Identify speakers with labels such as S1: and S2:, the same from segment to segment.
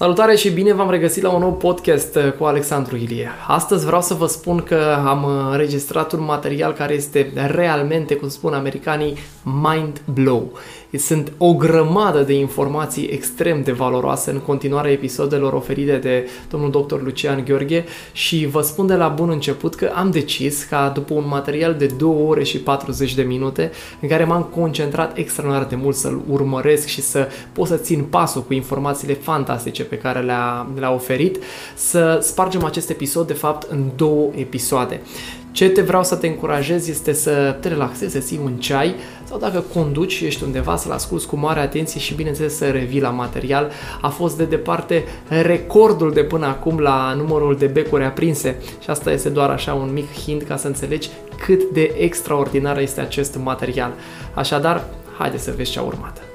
S1: Salutare și bine v-am regăsit la un nou podcast uh, cu Alexandru Ilie. Astăzi vreau să vă spun că am uh, înregistrat un material care este realmente, cum spun americanii, mind blow. Sunt o grămadă de informații extrem de valoroase în continuarea episodelor oferite de domnul dr. Lucian Gheorghe și vă spun de la bun început că am decis ca după un material de 2 ore și 40 de minute în care m-am concentrat extraordinar de mult să-l urmăresc și să pot să țin pasul cu informațiile fantastice pe care le-a, le-a oferit, să spargem acest episod de fapt în două episoade. Ce te vreau să te încurajez este să te relaxezi, să ții un ceai sau dacă conduci și ești undeva să-l asculti cu mare atenție și bineînțeles să revii la material. A fost de departe recordul de până acum la numărul de becuri aprinse și asta este doar așa un mic hint ca să înțelegi cât de extraordinar este acest material. Așadar, haide să vezi ce a urmat.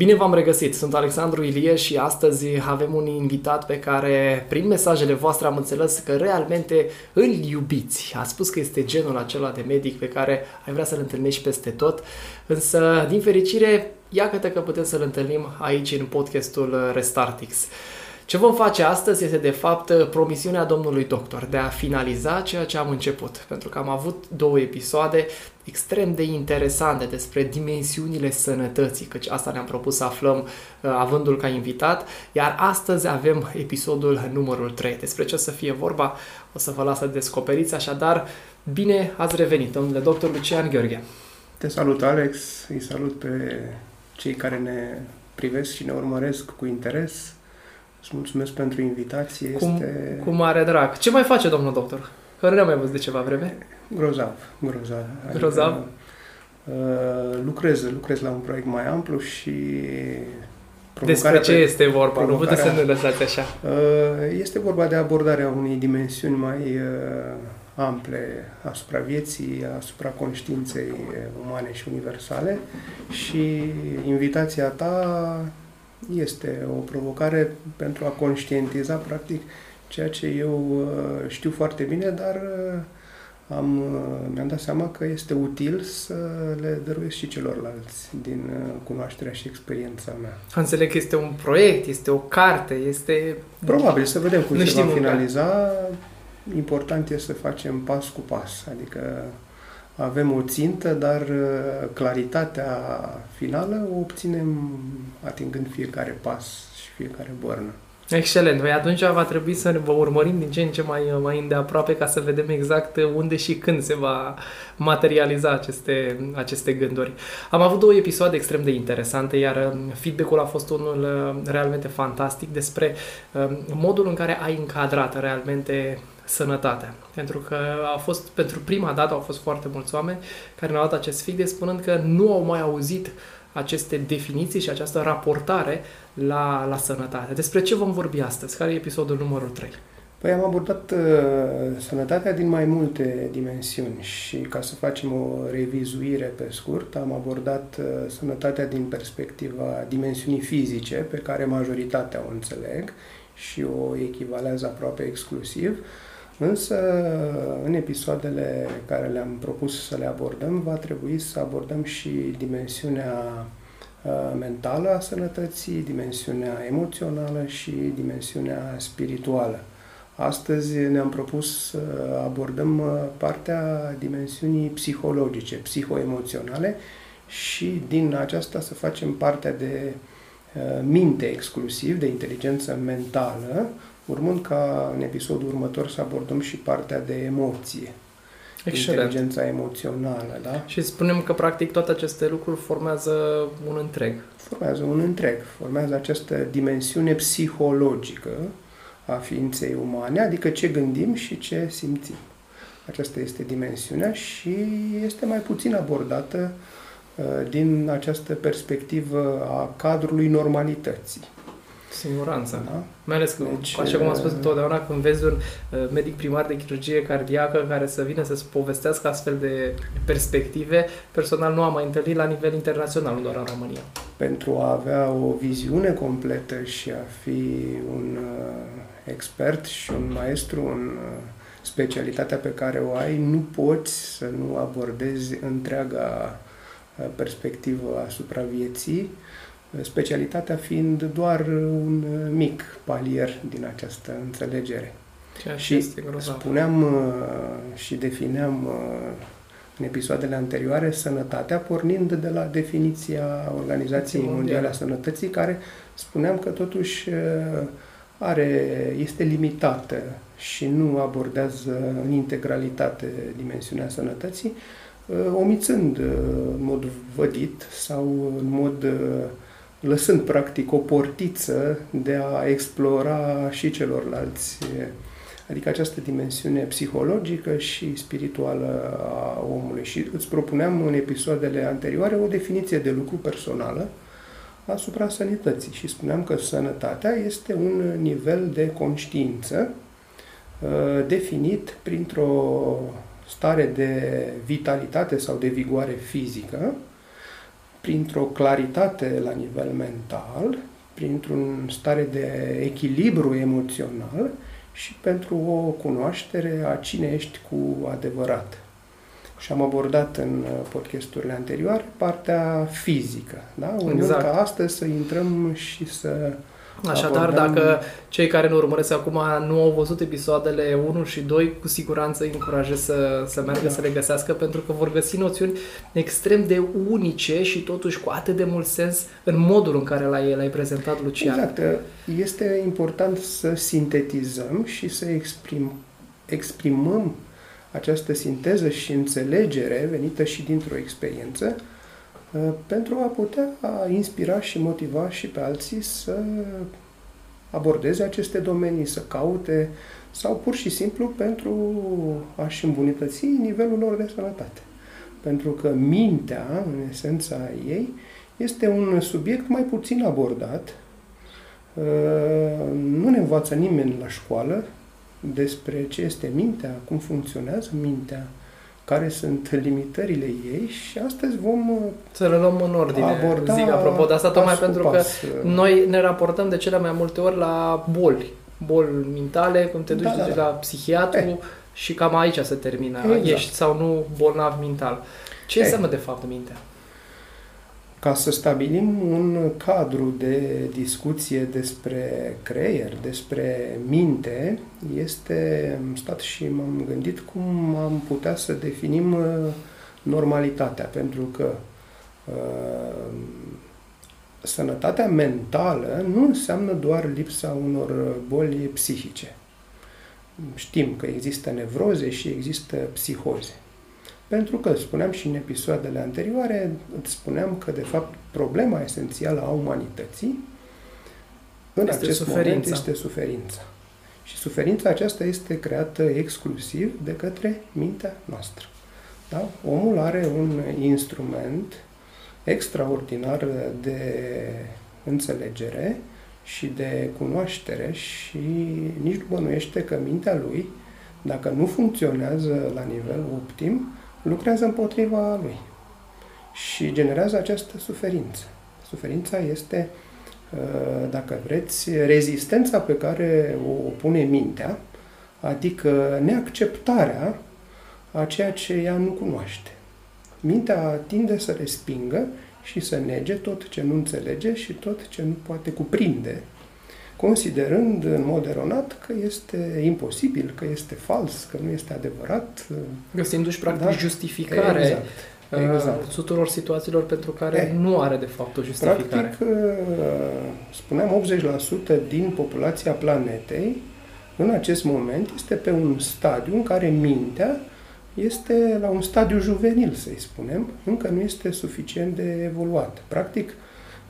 S1: Bine v-am regăsit! Sunt Alexandru Ilie și astăzi avem un invitat pe care, prin mesajele voastre, am înțeles că realmente îl iubiți. A spus că este genul acela de medic pe care ai vrea să-l întâlnești peste tot, însă, din fericire, iată că putem să-l întâlnim aici în podcastul Restartix. Ce vom face astăzi este de fapt promisiunea domnului doctor de a finaliza ceea ce am început, pentru că am avut două episoade extrem de interesante despre dimensiunile sănătății, căci asta ne-am propus să aflăm uh, avându-l ca invitat, iar astăzi avem episodul numărul 3. Despre ce o să fie vorba, o să vă las să descoperiți, așadar, bine ați revenit, domnule doctor Lucian Gheorghe.
S2: Te salut, Alex, îi salut pe cei care ne privesc și ne urmăresc cu interes Îți mulțumesc pentru invitație.
S1: Cu, este... cu mare drag. Ce mai face domnul doctor? Că nu mai văzut de ceva vreme.
S2: Grozav, grozav.
S1: Grozav? Adică,
S2: uh, lucrez, lucrez la un proiect mai amplu și
S1: despre ce pe, este vorba? Nu puteți să ne lăsați așa.
S2: Uh, este vorba de abordarea unei dimensiuni mai uh, ample asupra vieții, asupra conștiinței umane și universale și invitația ta este o provocare pentru a conștientiza, practic, ceea ce eu uh, știu foarte bine, dar uh, am, uh, mi-am dat seama că este util să le dăruiesc și celorlalți din cunoașterea și experiența mea.
S1: Înțeleg că este un proiect, este o carte, este...
S2: Probabil, să vedem cum nu se va finaliza. Important este să facem pas cu pas, adică avem o țintă, dar uh, claritatea finală o obținem atingând fiecare pas și fiecare bărnă.
S1: Excelent. Păi atunci va trebui să vă urmărim din ce în ce mai, mai îndeaproape ca să vedem exact unde și când se va materializa aceste, aceste gânduri. Am avut două episoade extrem de interesante, iar um, feedback-ul a fost unul uh, realmente fantastic despre um, modul în care ai încadrat realmente sănătatea. Pentru că a fost, pentru prima dată au fost foarte mulți oameni care ne-au dat acest feedback spunând că nu au mai auzit aceste definiții și această raportare la, la sănătate. Despre ce vom vorbi astăzi? Care e episodul numărul 3?
S2: Păi am abordat uh, sănătatea din mai multe dimensiuni și ca să facem o revizuire pe scurt, am abordat uh, sănătatea din perspectiva dimensiunii fizice, pe care majoritatea o înțeleg și o echivalează aproape exclusiv. Uh, Însă, în episoadele care le-am propus să le abordăm, va trebui să abordăm și dimensiunea uh, mentală a sănătății, dimensiunea emoțională și dimensiunea spirituală. Astăzi ne-am propus să abordăm uh, partea dimensiunii psihologice, psihoemoționale și din aceasta să facem partea de uh, minte exclusiv, de inteligență mentală, urmând ca în episodul următor să abordăm și partea de emoție. Excelent. Inteligența emoțională, da?
S1: Și spunem că practic toate aceste lucruri formează un întreg.
S2: Formează un întreg, formează această dimensiune psihologică a ființei umane, adică ce gândim și ce simțim. Aceasta este dimensiunea și este mai puțin abordată uh, din această perspectivă a cadrului normalității.
S1: Siguranța. Da? Mai ales că, deci, așa cum am spus întotdeauna, când vezi un uh, medic primar de chirurgie cardiacă care să vină să-ți povestească astfel de perspective, personal nu am mai întâlnit la nivel internațional, nu doar în România.
S2: Pentru a avea o viziune completă și a fi un uh, expert și un maestru în uh, specialitatea pe care o ai, nu poți să nu abordezi întreaga perspectivă asupra vieții, specialitatea fiind doar un mic palier din această înțelegere.
S1: Ceea ce
S2: Și
S1: este grozav.
S2: spuneam uh, și defineam uh, în episoadele anterioare sănătatea pornind de la definiția Organizației
S1: Mondiale.
S2: Mondiale a Sănătății, care spuneam că totuși uh, are, este limitată și nu abordează în integralitate dimensiunea sănătății, uh, omițând uh, în mod vădit sau în mod uh, lăsând practic o portiță de a explora și celorlalți uh, adică această dimensiune psihologică și spirituală a omului. Și îți propuneam în episoadele anterioare o definiție de lucru personală asupra sănătății și spuneam că sănătatea este un nivel de conștiință uh, definit printr-o stare de vitalitate sau de vigoare fizică, printr-o claritate la nivel mental, printr-un stare de echilibru emoțional și pentru o cunoaștere a cine ești cu adevărat. Și am abordat în uh, podcasturile anterioare partea fizică. Da? Urmând
S1: Exact.
S2: ca astăzi să intrăm și să
S1: Așadar,
S2: abordăm-
S1: dacă cei care ne urmăresc acum nu au văzut episoadele 1 și 2, cu siguranță îi încurajez să, să meargă
S2: Da.
S1: să le găsească, pentru că vor găsi noțiuni extrem de unice și totuși cu atât de mult sens în modul în care l-ai, l-ai prezentat, Lucian.
S2: Exact. Este important să sintetizăm și să exprim, exprimăm această sinteză și înțelegere venită și dintr-o experiență uh, pentru a putea inspira și motiva și pe alții să abordeze aceste domenii, să caute sau pur și simplu pentru a-și îmbunătăți nivelul lor de sănătate. Pentru că mintea, în esența ei, este un subiect mai puțin abordat. Uh, Nu ne învață nimeni la școală despre ce este mintea, cum funcționează mintea, care sunt limitările ei și astăzi vom uh,
S1: Să le luăm în ordine,
S2: aborda
S1: zic apropo de asta, tocmai
S2: pas cu
S1: pentru că
S2: pas.
S1: noi ne raportăm de cele mai multe ori la boli, boli mentale, când te duci
S2: Da, da,
S1: da,
S2: da.
S1: la psihiatru și cam aici se termină.
S2: Exact.
S1: Ești sau nu bolnav mental. Ce
S2: Ei.
S1: înseamnă de fapt mintea?
S2: Ca să stabilim un cadru de discuție despre creier, despre minte, este, am stat și m-am gândit cum am putea să definim uh, normalitatea, pentru că uh, sănătatea mentală nu înseamnă doar lipsa unor boli psihice. Știm că există nevroze și există psihoze. Pentru că, spuneam și în episoadele anterioare, îți spuneam că, de fapt, problema esențială a umanității în
S1: Este
S2: acest moment
S1: suferința.
S2: este suferința. Și suferința aceasta este creată exclusiv de către mintea noastră. Da? Omul are un instrument extraordinar de înțelegere și de cunoaștere și nici nu bănuiește că mintea lui, dacă nu funcționează la nivel optim, lucrează împotriva lui și generează această suferință. Suferința este, uh, dacă vreți, rezistența pe care o pune mintea, adică neacceptarea a ceea ce ea nu cunoaște. Mintea tinde să respingă și să nege tot ce nu înțelege și tot ce nu poate cuprinde, considerând în mod eronat că este imposibil, că este fals, că nu este adevărat.
S1: Găsindu-și practic
S2: Da.
S1: justificare
S2: Exact.
S1: uh,
S2: exact.
S1: tuturor situațiilor pentru care
S2: Eh.
S1: nu are de fapt o justificare.
S2: Practic, uh, spuneam 80% din populația planetei în acest moment este pe un stadiu în care mintea este la un stadiu juvenil, să-i spunem, încă nu este suficient de evoluată. Practic,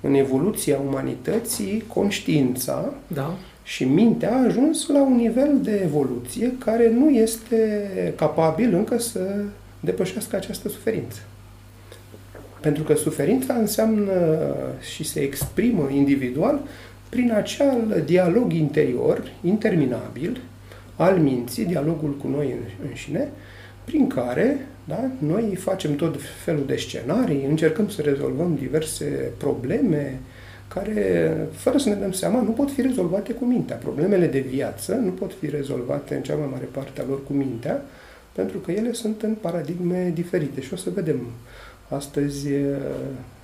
S2: în evoluția umanității, conștiința
S1: Da?
S2: și mintea a ajuns la un nivel de evoluție care nu este capabil încă să depășească această suferință. Pentru că suferința înseamnă și se exprimă individual prin acel dialog interior, interminabil, al minții, dialogul cu noi înșine, prin care da, noi facem tot felul de scenarii, încercăm să rezolvăm diverse probleme care, fără să ne dăm seama, nu pot fi rezolvate cu mintea. Problemele de viață nu pot fi rezolvate în cea mai mare parte a lor cu mintea, pentru că ele sunt în paradigme diferite. Și o să vedem astăzi eh,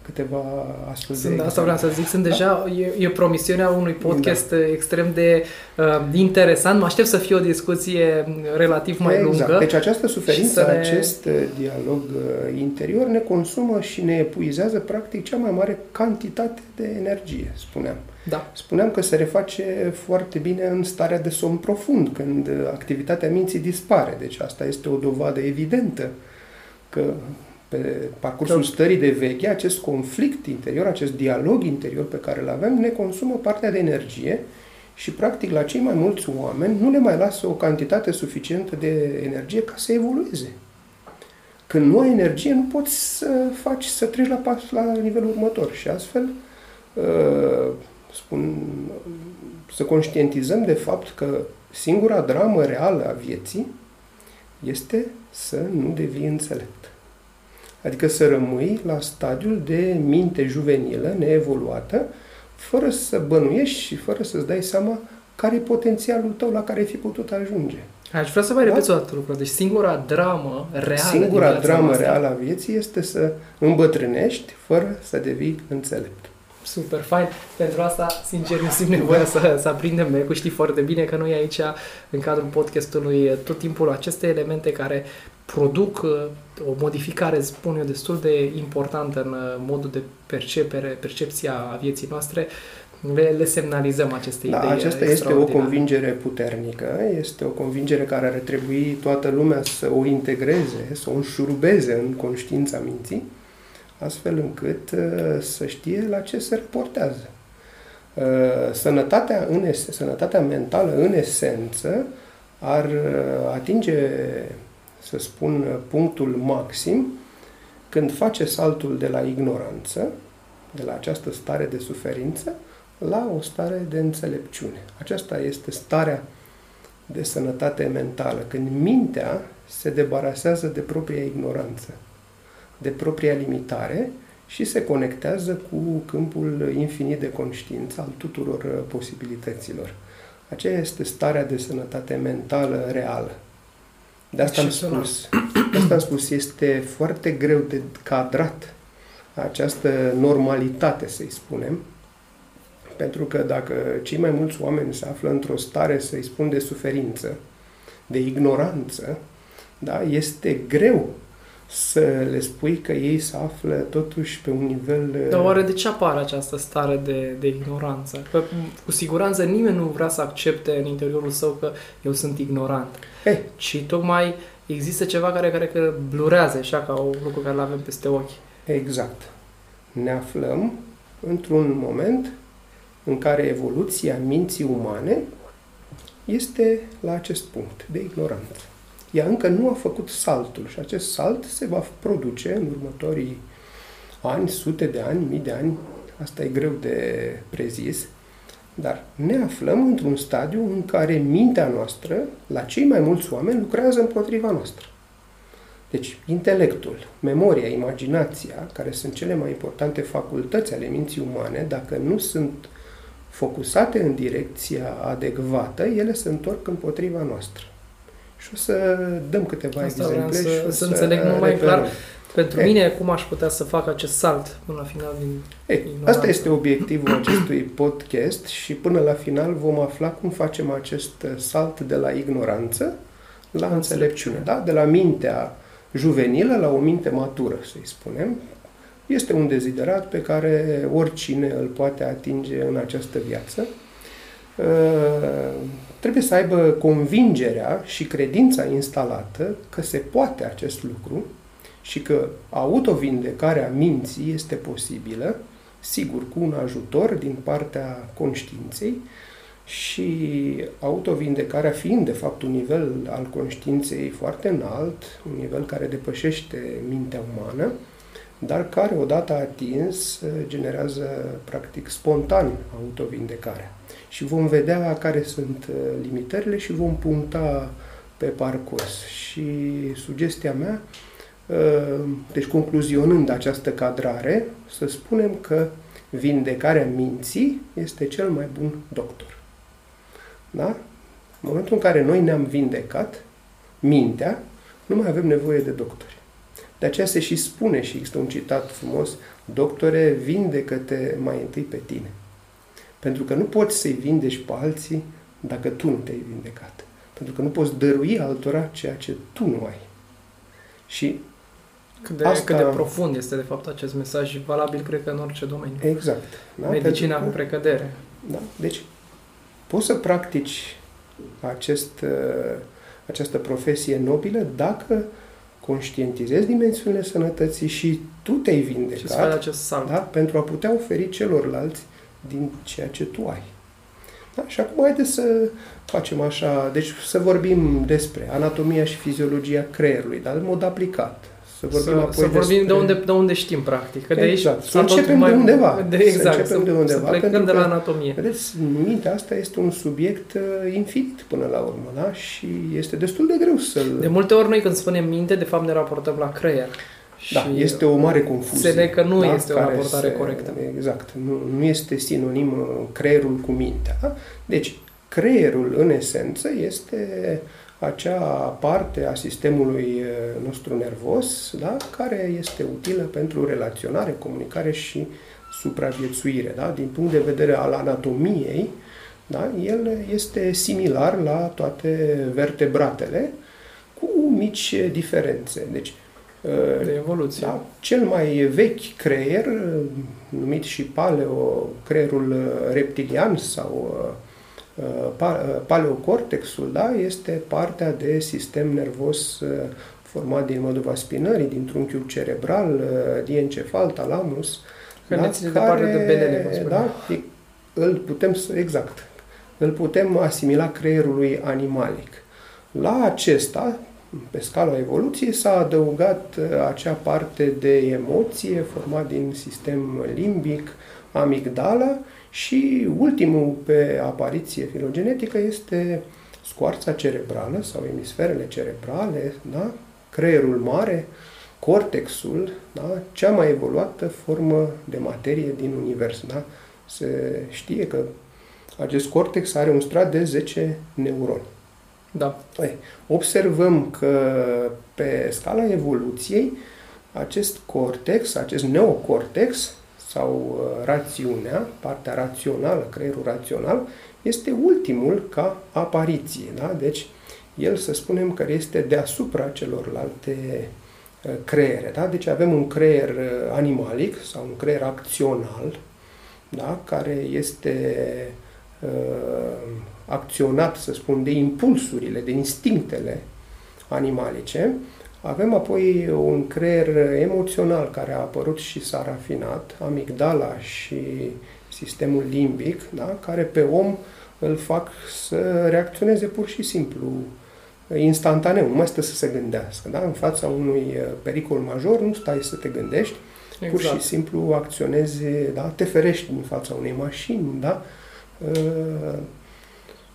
S2: câteva astfel
S1: sunt,
S2: de
S1: Asta vreau să zic, sunt deja, da? e, e promisiunea unui podcast da. extrem de uh, interesant. Mă aștept să fie o discuție relativ mai
S2: exact.
S1: lungă.
S2: Deci această suferință, ne... acest uh, dialog uh, interior ne consumă și ne epuizează practic cea mai mare cantitate de energie, spuneam.
S1: Da.
S2: Spuneam că se reface foarte bine în starea de somn profund, când uh, activitatea minții dispare. Deci asta este o dovadă evidentă că pe parcursul da. stării de veche, acest conflict interior, acest dialog interior pe care îl avem, ne consumă partea de energie și, practic, la cei mai mulți oameni nu le mai lasă o cantitate suficientă de energie ca să evolueze. Când nu ai energie, nu poți să faci, să treci la pas la nivelul următor și astfel uh, spun, să conștientizăm de fapt că singura dramă reală a vieții este să nu devii înțelept. Adică să rămâi la stadiul de minte juvenilă, neevoluată, fără să bănuiești și fără să-ți dai seama care e potențialul tău la care ai fi putut ajunge.
S1: Aș vrea să mai da? repeți o dată lucru. Deci singura dramă reală
S2: Singura dramă reală a vieții este să îmbătrânești fără să devii înțelept
S1: super fain. Pentru asta, sincer, nu simt nevoia să, să aprindem becul. Știi foarte bine că noi aici, în cadrul podcastului, tot timpul aceste elemente care produc uh, o modificare, spun eu, destul de importantă în uh, modul de percepere, percepția a vieții noastre, le, le semnalizăm aceste
S2: da,
S1: idei
S2: Aceasta este o convingere puternică, este o convingere care ar trebui toată lumea să o integreze, să o înșurubeze în conștiința minții astfel încât uh, să știe la ce se reportează. Uh, sănătatea, în es- sănătatea mentală, în esență, ar uh, atinge, să spun, punctul maxim când face saltul de la ignoranță, de la această stare de suferință, la o stare de înțelepciune. Aceasta este starea de sănătate mentală, când mintea se debarasează de propria ignoranță de propria limitare și se conectează cu câmpul infinit de conștiință al tuturor uh, posibilităților. Aceea este starea de sănătate mentală reală. De asta am spus. De asta am spus, este foarte greu de cadrat această normalitate, să-i spunem, pentru că dacă cei mai mulți oameni se află într-o stare, să-i spun, de suferință, de ignoranță, da, este greu să le spui că ei se află totuși pe un nivel...
S1: Dar oare de ce apare această stare de, de ignoranță? Că cu siguranță nimeni nu vrea să accepte în interiorul său că eu sunt ignorant.
S2: Hey.
S1: Ci tocmai există ceva care, care că blurează, așa ca o lucru care îl avem peste ochi.
S2: Exact. Ne aflăm într-un moment în care evoluția minții umane este la acest punct de ignoranță ea încă nu a făcut saltul și acest salt se va produce în următorii ani, sute de ani, mii de ani, asta e greu de prezis, dar ne aflăm într-un stadiu în care mintea noastră, la cei mai mulți oameni, lucrează împotriva noastră. Deci, intelectul, memoria, imaginația, care sunt cele mai importante facultăți ale minții umane, dacă nu sunt focusate în direcția adecvată, ele se întorc împotriva noastră. Și o să dăm câteva Asta exemple
S1: să,
S2: și o
S1: să, să înțeleg mult mai clar pentru Ei. mine cum aș putea să fac acest salt până la final din
S2: Ei, Asta este obiectivul acestui podcast și până la final vom afla cum facem acest salt de la ignoranță la înțelepciune, da? de la mintea juvenilă la o minte matură, să-i spunem. Este un deziderat pe care oricine îl poate atinge în această viață Uh, trebuie să aibă convingerea și credința instalată că se poate acest lucru și că autovindecarea minții este posibilă, sigur, cu un ajutor din partea conștiinței și autovindecarea fiind, de fapt, un nivel al conștiinței foarte înalt, un nivel care depășește mintea umană, dar care, odată atins, generează, practic, spontan autovindecarea și vom vedea care sunt uh, limitările și vom puncta pe parcurs. Și sugestia mea, uh, deci concluzionând această cadrare, să spunem că vindecarea minții este cel mai bun doctor. Da? În momentul în care noi ne-am vindecat mintea, nu mai avem nevoie de doctori. De aceea se și spune și există un citat frumos, doctore, vindecă-te mai întâi pe tine. Pentru că nu poți să-i vindești pe alții dacă tu nu te-ai vindecat. Pentru că nu poți dărui altora ceea ce tu nu ai. Și
S1: cât de, Asta... cât de profund este, de fapt, acest mesaj și valabil, cred că, în orice domeniu.
S2: Exact.
S1: Da? Medicina Pentru cu precădere.
S2: Da? Deci, poți să practici acest, uh, această profesie nobilă dacă conștientizezi dimensiunile sănătății și tu te-ai vindecat
S1: și acest salt.
S2: Da? pentru a putea oferi celorlalți din ceea ce tu ai. Da? Și acum haideți să facem așa, deci să vorbim despre anatomia și fiziologia creierului, dar în mod aplicat.
S1: Să vorbim, să, apoi să vorbim despre... de, unde, de unde știm, practic. Că de
S2: exact. aici să începem mai... de undeva.
S1: De, exact.
S2: Să începem
S1: să,
S2: de undeva.
S1: Să plecăm de la anatomie.
S2: Vedeți, mintea asta este un subiect uh, infinit până la urmă, da? Și este destul de greu să
S1: De multe ori noi când spunem minte, de fapt ne raportăm la creier.
S2: Da, și este o mare confuzie.
S1: Se că nu da, este o raportare se, corectă.
S2: Exact. Nu, nu este sinonim uh, creierul cu mintea. Da? Deci, creierul, în esență, este acea parte a sistemului uh, nostru nervos da? care este utilă pentru relaționare, comunicare și supraviețuire. Da? Din punct de vedere al anatomiei, da? el este similar la toate vertebratele, cu mici diferențe. Deci,
S1: de evoluție. Da,
S2: cel mai vechi creier, numit și paleo, creierul reptilian sau paleocortexul, da, este partea de sistem nervos format din măduva spinării, din trunchiul cerebral, diencefal, talamus.
S1: Da, care ține departe de belele,
S2: da, îl putem să, exact, îl putem asimila creierului animalic. La acesta, pe scala evoluției, s-a adăugat uh, acea parte de emoție format din sistem limbic, amigdala și ultimul pe apariție filogenetică este scoarța cerebrală sau emisferele cerebrale, da? creierul mare, cortexul, da? cea mai evoluată formă de materie din univers. Da? Se știe că acest cortex are un strat de 10 neuroni.
S1: Da.
S2: Ei, observăm că pe scala evoluției acest cortex, acest neocortex sau uh, rațiunea, partea rațională, creierul rațional, este ultimul ca apariție. Da? Deci, el să spunem că este deasupra celorlalte uh, creiere. Da? Deci avem un creier uh, animalic sau un creier acțional, da? care este uh, acționat, să spun, de impulsurile, de instinctele animalice. Avem apoi un creier emoțional care a apărut și s-a rafinat, amigdala și sistemul limbic, da? care pe om îl fac să reacționeze pur și simplu instantaneu, nu mai stă să se gândească. Da? În fața unui uh, pericol major nu stai să te gândești, exact. pur și exact. simplu acționezi, da? te ferești din fața unei mașini, da?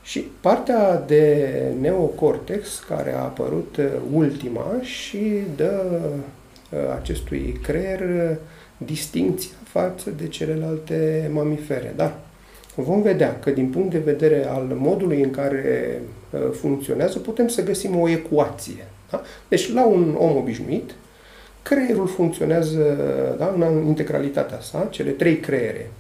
S2: Uh, și partea de neocortex, care a apărut uh, ultima și dă uh, acestui creier uh, distinția față de celelalte mamifere. Dar vom vedea că din punct de vedere al modului în care funcționează, putem să găsim o ecuație. Da? Deci la un om obișnuit, creierul funcționează da, în integralitatea sa, cele trei creiere,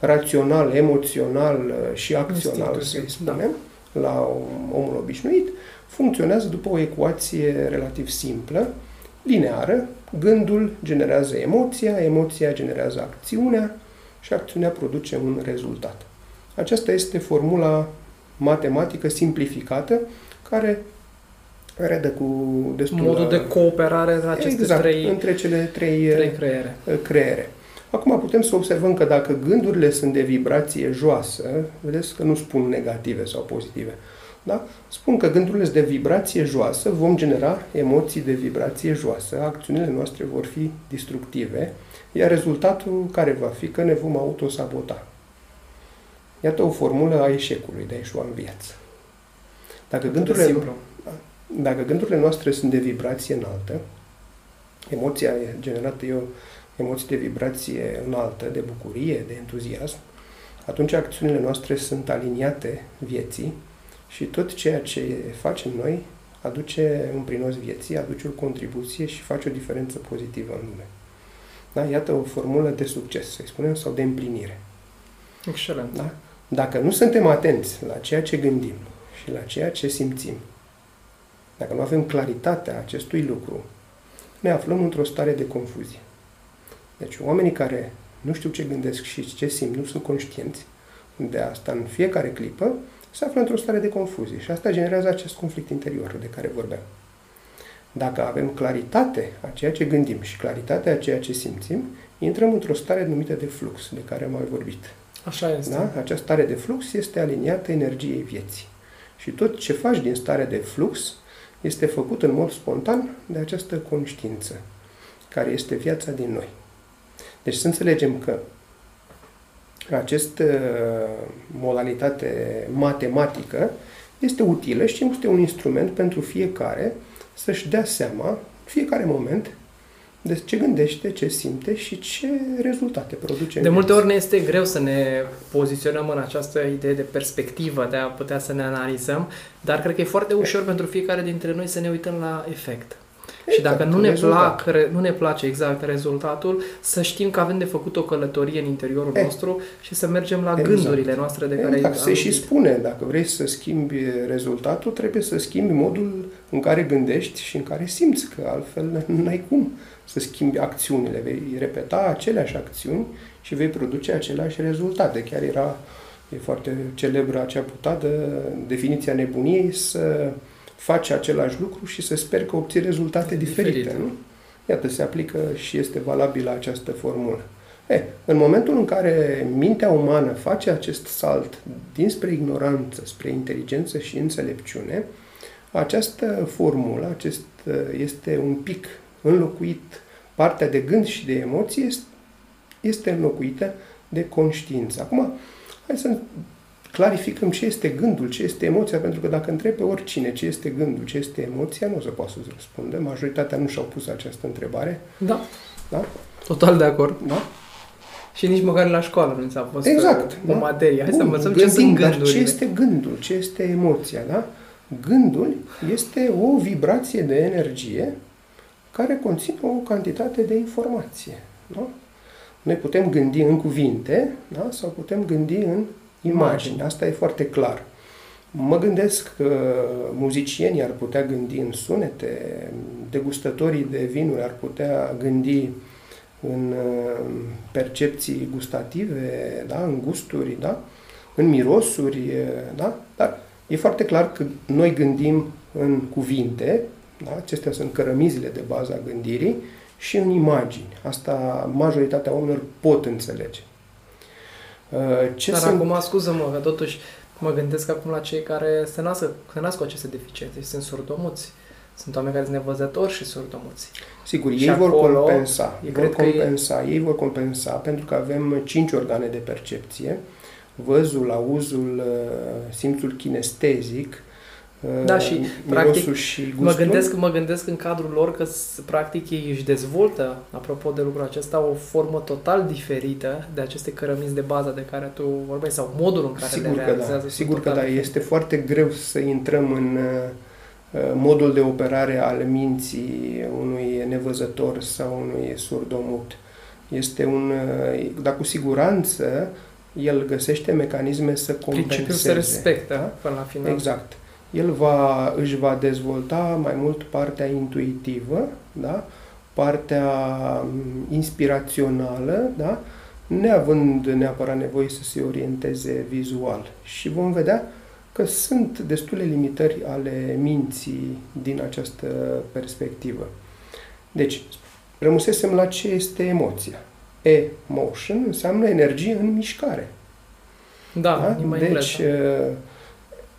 S2: rațional, emoțional uh, și acțional, să spunem, da. la omul obișnuit, funcționează după o ecuație relativ simplă, lineară. Gândul generează emoția, emoția generează acțiunea și acțiunea produce un rezultat. Aceasta este formula matematică simplificată care redă cu destul
S1: Modul de cooperare între aceste
S2: exact,
S1: trei,
S2: între cele trei,
S1: trei creiere.
S2: creiere. Acum putem să observăm că dacă gândurile sunt de vibrație joasă, vedeți că nu spun negative sau pozitive, da? spun că gândurile sunt de vibrație joasă, vom genera emoții de vibrație joasă, acțiunile noastre vor fi destructive, iar rezultatul care va fi că ne vom autosabota. Iată o formulă a eșecului, de a ieșua în viață. Dacă gândurile, dacă gândurile noastre sunt de vibrație înaltă, emoția generată eu emoții de vibrație înaltă, de bucurie, de entuziasm, atunci acțiunile noastre sunt aliniate vieții și tot ceea ce facem noi aduce un prinos vieții, aduce o contribuție și face o diferență pozitivă în lume. Da? Iată o formulă de succes, să spunem, sau de împlinire.
S1: Excelent.
S2: Da? Dacă nu suntem atenți la ceea ce gândim și la ceea ce simțim, dacă nu avem claritatea acestui lucru, ne aflăm într-o stare de confuzie. Deci oamenii care nu știu ce gândesc și ce simt, nu sunt conștienți de asta în fiecare clipă, se află într-o stare de confuzie și asta generează acest conflict interior de care vorbeam. Dacă avem claritate a ceea ce gândim și claritatea a ceea ce simțim, intrăm într-o stare numită de flux, de care am mai vorbit.
S1: Așa este.
S2: Da? Această stare de flux este aliniată energiei vieții. Și tot ce faci din stare de flux este făcut în mod spontan de această conștiință, care este viața din noi. Deci să înțelegem că această modalitate matematică este utilă și este un instrument pentru fiecare să-și dea seama, fiecare moment, de ce gândește, ce simte și ce rezultate produce.
S1: De multe ori ne este greu să ne poziționăm în această idee de perspectivă, de a putea să ne analizăm, dar cred că e foarte ușor pentru fiecare dintre noi să ne uităm la efect. Și dacă nu ne, plac, nu ne place exact rezultatul, să știm că avem de făcut o călătorie în interiorul e. nostru și să mergem la exact. gândurile noastre de care
S2: exact. Se și spune, dacă vrei să schimbi rezultatul, trebuie să schimbi modul în care gândești și în care simți, că altfel n-ai cum să schimbi acțiunile. Vei repeta aceleași acțiuni și vei produce aceleași rezultate. Chiar era e foarte celebră acea putadă, definiția nebuniei, să faci același lucru și să sper că obții rezultate diferite. diferite. Nu? Iată, se aplică și este valabilă această formulă. E, în momentul în care mintea umană face acest salt dinspre ignoranță, spre inteligență și înțelepciune, această formulă acest, este un pic înlocuit, partea de gând și de emoție este înlocuită de conștiință. Acum, hai să clarificăm ce este gândul, ce este emoția, pentru că dacă întreb pe oricine ce este gândul, ce este emoția, nu o să poată să-ți răspundă. Majoritatea nu și-au pus această întrebare.
S1: Da.
S2: Da?
S1: Total de acord.
S2: Da?
S1: Și nici măcar la școală nu ți-a fost
S2: exact,
S1: o
S2: da?
S1: materie. Hai Bun, să învățăm ce sunt gândurile.
S2: ce este gândul, ce este emoția, da? Gândul este o vibrație de energie care conține o cantitate de informație. Da? Noi putem gândi în cuvinte da? sau putem gândi în imagini. Asta e foarte clar. Mă gândesc că muzicienii ar putea gândi în sunete, degustătorii de vinuri ar putea gândi în uh, percepții gustative, da? în gusturi, da? în mirosuri, da? dar e foarte clar că noi gândim în cuvinte, da? acestea sunt cărămizile de bază a gândirii, și în imagini. Asta majoritatea oamenilor pot înțelege.
S1: Uh, ce Dar sunt... acum, scuză-mă, că totuși mă gândesc acum la cei care se nasc, se nasc cu aceste deficiențe, sunt surdomuți. Sunt oameni care sunt nevăzători și surdomuți.
S2: Sigur, și ei vor compensa. Vor compensa, e... ei vor compensa pentru că avem cinci organe de percepție. Văzul, auzul, uh, simțul kinestezic,
S1: da, și practic și gustul. mă gândesc, mă gândesc în cadrul lor că practic ei își dezvoltă, apropo de lucrul acesta, o formă total diferită de aceste cărămizi de bază de care tu vorbeai sau modul în care
S2: Sigur
S1: le
S2: că da. Sigur că da, este foarte greu să intrăm în uh, modul de operare al minții unui nevăzător sau unui surdomut. Este un, uh, dar cu siguranță el găsește mecanisme să compenseze. Principiul
S1: se respectă da? până la final.
S2: Exact el va, își va dezvolta mai mult partea intuitivă, da? partea mm, inspirațională, da? neavând neapărat nevoie să se orienteze vizual. Și vom vedea că sunt destule limitări ale minții din această perspectivă. Deci, rămusesem la ce este emoția. Emotion înseamnă energie în mișcare.
S1: Da,
S2: da? Deci, engleză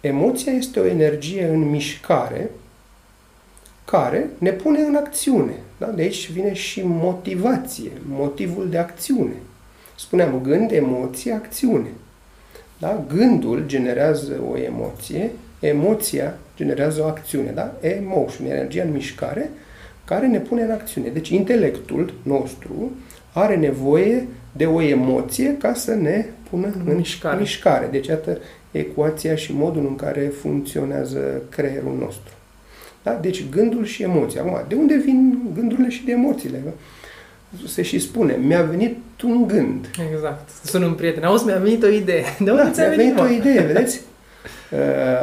S2: Emoția este o energie în mișcare care ne pune în acțiune. Da? De aici vine și motivație, motivul de acțiune. Spuneam gând, emoție, acțiune. Da? Gândul generează o emoție, emoția generează o acțiune. Da? Emotion, energia în mișcare, care ne pune în acțiune. Deci intelectul nostru are nevoie de o emoție ca să ne pună în, în mișcare. mișcare. Deci, iată, ecuația și modul în care funcționează creierul nostru. Da? Deci gândul și emoția. Acum, de unde vin gândurile și de emoțiile? Se și spune, mi-a venit un gând.
S1: Exact. Sună un prieten. Auzi, mi-a venit o idee.
S2: De unde da, ți-a venit, venit o idee, vedeți? Uh,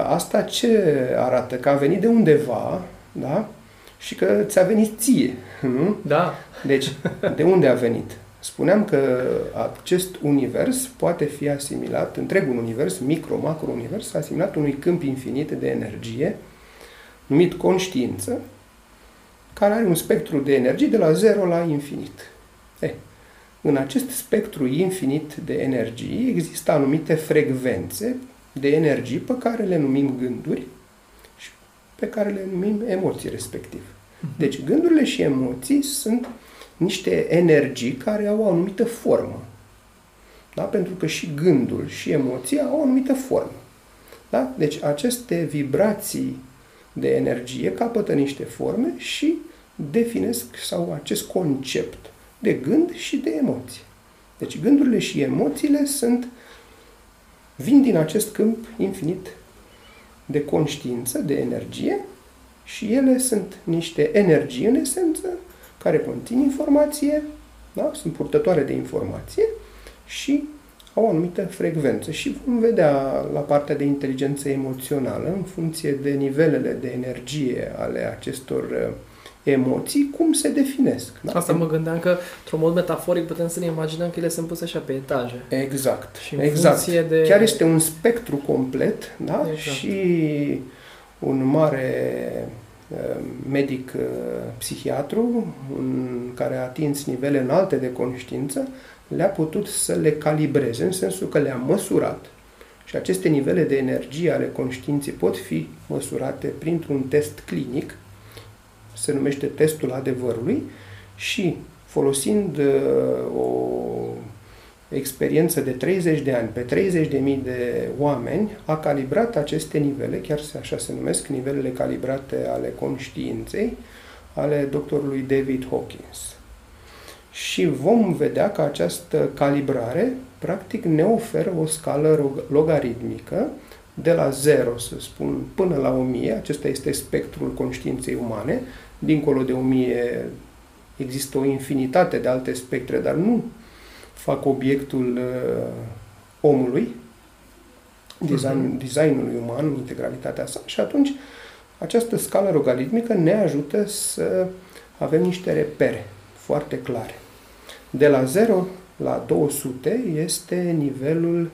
S2: asta ce arată? Că a venit de undeva, da? Și că ți-a venit ție, nu?
S1: Da.
S2: Deci, de unde a venit? Spuneam că acest univers poate fi asimilat, întregul univers, micro-macro-univers, asimilat unui câmp infinit de energie, numit conștiință, care are un spectru de energie de la 0 la infinit. Eh, în acest spectru infinit de energie există anumite frecvențe de energie pe care le numim gânduri și pe care le numim emoții respectiv. Mhm. Deci gândurile și emoții sunt niște energii care au o anumită formă. Da? Pentru că și gândul și emoția au o anumită formă. Da? Deci aceste vibrații de energie capătă niște forme și definesc sau acest concept de gând și de emoție. Deci gândurile și emoțiile sunt vin din acest câmp infinit de conștiință, de energie și ele sunt niște energii în esență care conțin informație, da? sunt purtătoare de informație și au o anumită frecvență și vom vedea la partea de inteligență emoțională, în funcție de nivelele de energie ale acestor uh, emoții, cum se definesc.
S1: Da? Asta mă gândeam că, într-un mod metaforic, putem să ne imaginăm că ele sunt puse așa pe etaje.
S2: Exact. Și în exact. De... Chiar este un spectru complet, da? Exact. Și un mare uh, medic uh, psihiatru, în care a atins nivele înalte de conștiință, le-a putut să le calibreze, în sensul că le-a măsurat. Și aceste nivele de energie ale conștiinței pot fi măsurate printr-un test clinic, se numește testul adevărului, și folosind uh, o experiență de 30 de ani pe 30.000 de oameni, a calibrat aceste nivele, chiar așa se numesc, nivelele calibrate ale conștiinței, ale doctorului David Hawkins. Și vom vedea că această calibrare practic ne oferă o scală logaritmică de la 0, să spun, până la 1000, acesta este spectrul conștiinței umane, dincolo de 1000 există o infinitate de alte spectre, dar nu fac obiectul uh, omului, design, uh-huh. designului uman, integralitatea sa, și atunci această scală logaritmică ne ajută să avem niște repere foarte clare. De la 0 la 200 este nivelul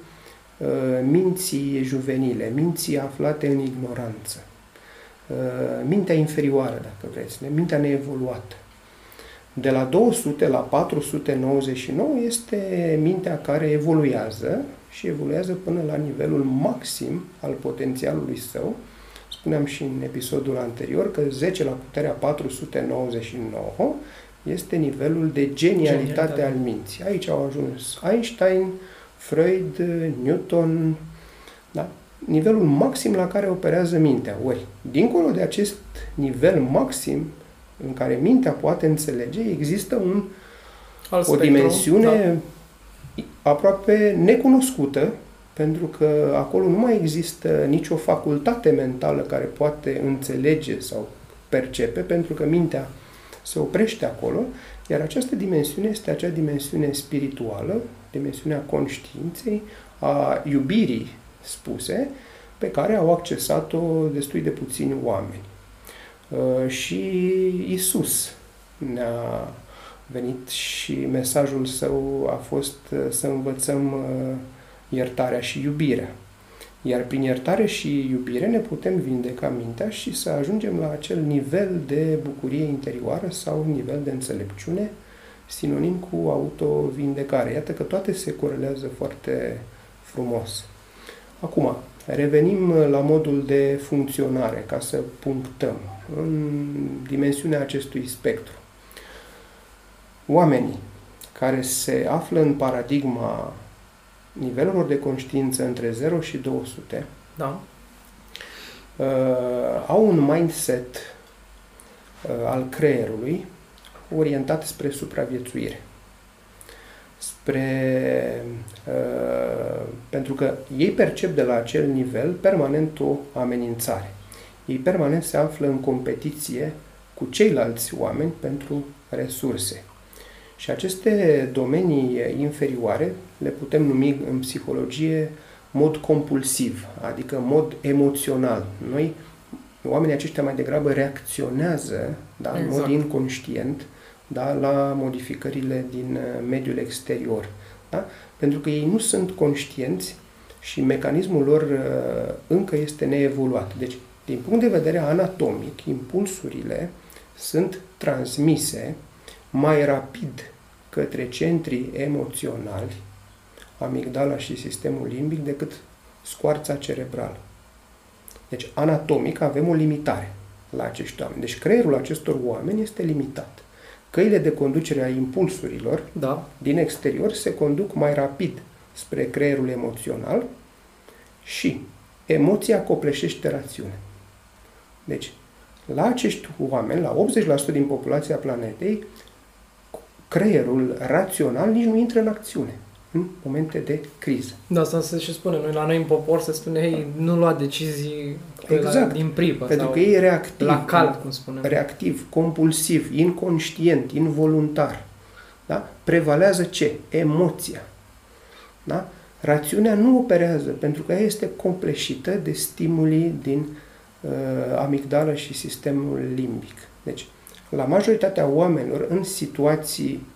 S2: uh, minții juvenile, minții aflate în ignoranță. Uh, mintea inferioară, dacă vreți, mintea neevoluată. De la 200 la 499 este mintea care evoluează și evoluează până la nivelul maxim al potențialului său. Spuneam și în episodul anterior că 10 la puterea 499 este nivelul de genialitate Genialitate. al minții. Aici au ajuns Einstein, Freud, Newton, da? nivelul maxim la care operează mintea. Ori, dincolo de acest nivel maxim în care mintea poate înțelege, există un, Alt o spectru, dimensiune da. aproape necunoscută, pentru că acolo nu mai există nicio facultate mentală care poate înțelege sau percepe, pentru că mintea se oprește acolo, iar această dimensiune este acea dimensiune spirituală, dimensiunea conștiinței, a iubirii spuse, pe care au accesat-o destui de puțini oameni. Uh, și Isus ne-a venit și mesajul său a fost uh, să învățăm uh, iertarea și iubirea. Iar prin iertare și iubire ne putem vindeca mintea și să ajungem la acel nivel de bucurie interioară sau nivel de înțelepciune, sinonim cu autovindecare. Iată că toate se corelează foarte frumos. Acum, revenim la modul de funcționare, ca să punctăm în dimensiunea acestui spectru. Oamenii care se află în paradigma nivelurilor de conștiință între 0 și 200
S1: da.
S2: uh, au un mindset uh, al creierului orientat spre supraviețuire. Spre, uh, pentru că ei percep de la acel nivel permanent o amenințare. ei permanent se află în competiție cu ceilalți oameni pentru resurse. Și aceste domenii inferioare le putem numi în psihologie mod compulsiv, adică mod emoțional. Noi, oamenii aceștia mai degrabă reacționează da, exact. în mod exact. inconștient da, la modificările din uh, mediul exterior. Da? Pentru că ei nu sunt conștienți și mecanismul lor uh, încă este neevoluat. Deci, din punct de vedere anatomic, impulsurile sunt transmise mai rapid către centrii emoționali, amigdala și sistemul limbic, decât scoarța cerebrală. Deci, anatomic avem o limitare la acești oameni. Deci, creierul acestor oameni este limitat. Căile de conducere a impulsurilor da. din exterior se conduc mai rapid spre creierul emoțional și emoția copleșește rațiune. Deci, la acești oameni, la 80% din populația planetei, creierul rațional nici nu intră în acțiune în momente de criză.
S1: Da, asta se și spune. Noi, la noi în popor se spune, hei, nu lua decizii exact. la, din pripă.
S2: Pentru că e reactiv.
S1: La cal, cum spunem.
S2: Reactiv, compulsiv, inconștient, involuntar. Da? Prevalează ce? Emoția. Da? Rațiunea nu operează pentru că ea este compleșită de stimulii din uh, amigdală și sistemul limbic. Deci, la majoritatea oamenilor, în situații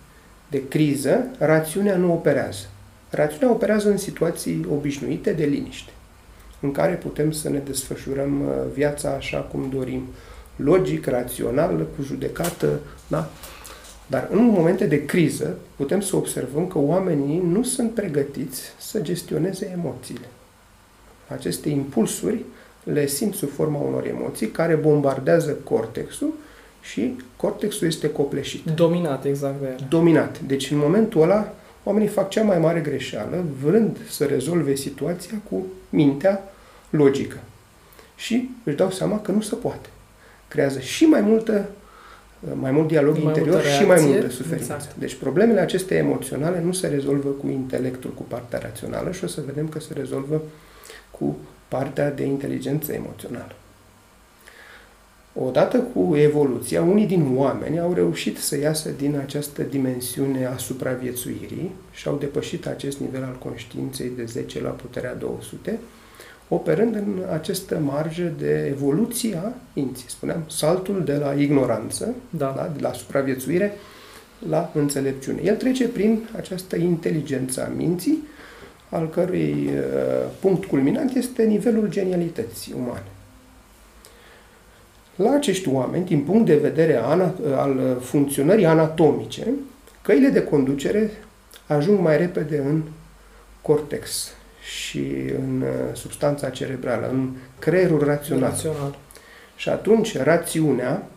S2: de criză, rațiunea nu operează. Rațiunea operează în situații obișnuite de liniște, în care putem să ne desfășurăm uh, viața așa cum dorim, logic, rațional, cu judecată, da? Dar în momente de criză putem să observăm că oamenii nu sunt pregătiți să gestioneze emoțiile. Aceste impulsuri le simt sub forma unor emoții care bombardează cortexul și cortexul este copleșit.
S1: Dominat, exact de ele.
S2: Dominat. Deci în momentul ăla oamenii fac cea mai mare greșeală vrând să rezolve situația cu mintea logică. Și își dau seama că nu se poate. Creează și mai multă mai mult dialog mai interior reacție, și mai multă suferință. Exact. Deci problemele acestea emoționale nu se rezolvă cu intelectul, cu partea rațională și o să vedem că se rezolvă cu partea de inteligență emoțională. Odată cu evoluția, unii din oameni au reușit să iasă din această dimensiune a supraviețuirii și au depășit acest nivel al conștiinței de 10 la puterea 200, operând în această marjă de evoluție a minții. Spuneam, saltul de la ignoranță, da. Da, de la supraviețuire, la înțelepciune. El trece prin această inteligență a minții, al cărui uh, punct culminant este nivelul genialității umane. La acești oameni, din punct de vedere al funcționării anatomice, căile de conducere ajung mai repede în cortex și în uh, substanța cerebrală, în creierul rațional. rațional. Și atunci rațiunea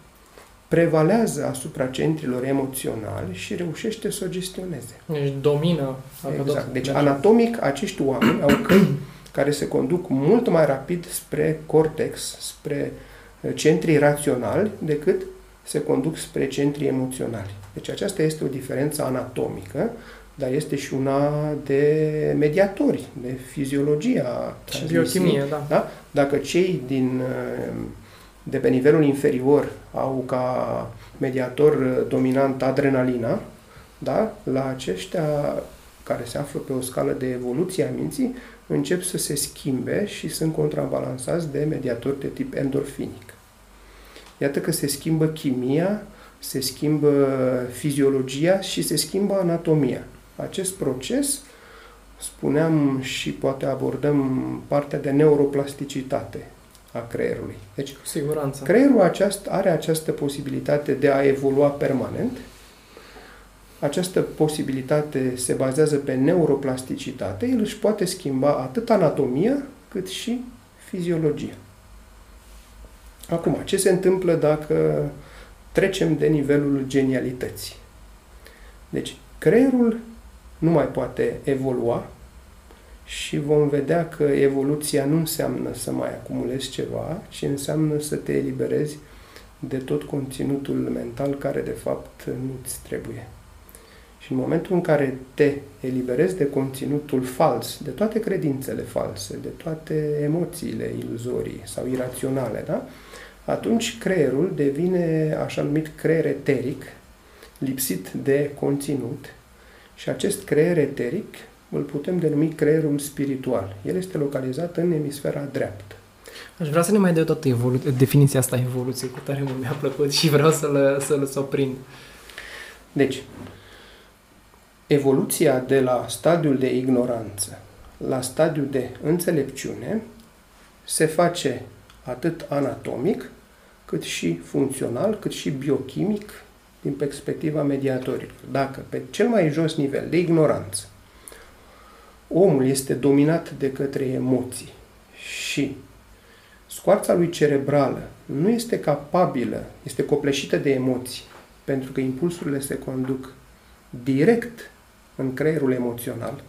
S2: prevalează asupra centrilor emoționali și reușește să o gestioneze.
S1: Deci domină.
S2: Exact. Deci anatomic acești oameni au căi care se conduc mult mai rapid spre cortex, spre centrii raționali decât se conduc spre centrii emoționali. Deci aceasta este o diferență anatomică, dar este și una de mediatori, de fiziologia
S1: și biochimie, da.
S2: da. Dacă cei din, de pe nivelul inferior au ca mediator dominant adrenalina, da, la aceștia care se află pe o scală de evoluție a minții, încep să se schimbe și sunt contrabalansați de mediatori de tip endorfinic. Iată că se schimbă chimia, se schimbă fiziologia și se schimbă anatomia. Acest proces, spuneam și poate abordăm partea de neuroplasticitate a creierului.
S1: Deci, Cu siguranță.
S2: creierul aceast, are această posibilitate de a evolua permanent. Această posibilitate se bazează pe neuroplasticitate. El își poate schimba atât anatomia cât și fiziologia. Acum, ce se întâmplă dacă trecem de nivelul genialității? Deci, creierul nu mai poate evolua și vom vedea că evoluția nu înseamnă să mai acumulezi ceva, ci înseamnă să te eliberezi de tot conținutul mental care de fapt nu-ți trebuie. Și în momentul în care te eliberezi de conținutul fals, de toate credințele false, de toate emoțiile iluzorii sau iraționale, da? atunci creierul devine așa numit creier eteric, lipsit de conținut și acest creier eteric îl putem denumi creierul spiritual. El este localizat în emisfera dreaptă.
S1: Aș vrea să ne mai dea toată evolu- definiția asta evoluție, cu tare mult mi-a plăcut și vreau să-l, să-l să prind.
S2: Deci, evoluția de la stadiul de ignoranță la stadiul de înțelepciune se face atât anatomic, cât și funcțional, cât și biochimic din perspectiva mediatorilor. Dacă pe cel mai jos nivel de ignoranță omul este dominat de către emoții și scoarța lui cerebrală nu este capabilă, este copleșită de emoții, pentru că impulsurile se conduc direct în creierul emoțional,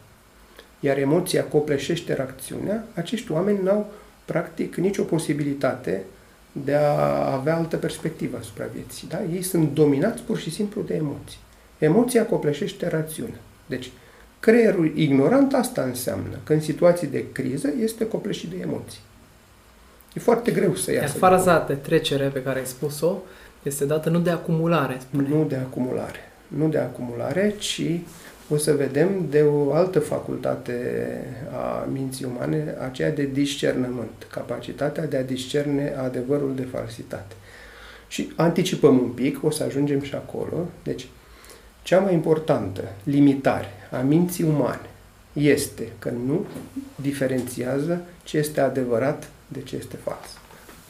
S2: iar emoția copleșește reacțiunea, acești oameni n-au practic nicio posibilitate de a avea altă perspectivă asupra vieții. Da? Ei sunt dominați pur și simplu de emoții. Emoția copleșește rațiunea. Deci, creierul ignorant asta înseamnă că în situații de criză este copleșit de emoții. E foarte greu să iasă.
S1: Iar faza de trecere pe care ai spus-o este dată nu de acumulare.
S2: Spune. Nu de acumulare. Nu de acumulare, ci o să vedem de o altă facultate a minții umane, aceea de discernământ, capacitatea de a discerne adevărul de falsitate. Și anticipăm un pic, o să ajungem și acolo. Deci, cea mai importantă limitare a minții umane este că nu diferențiază ce este adevărat de ce este fals.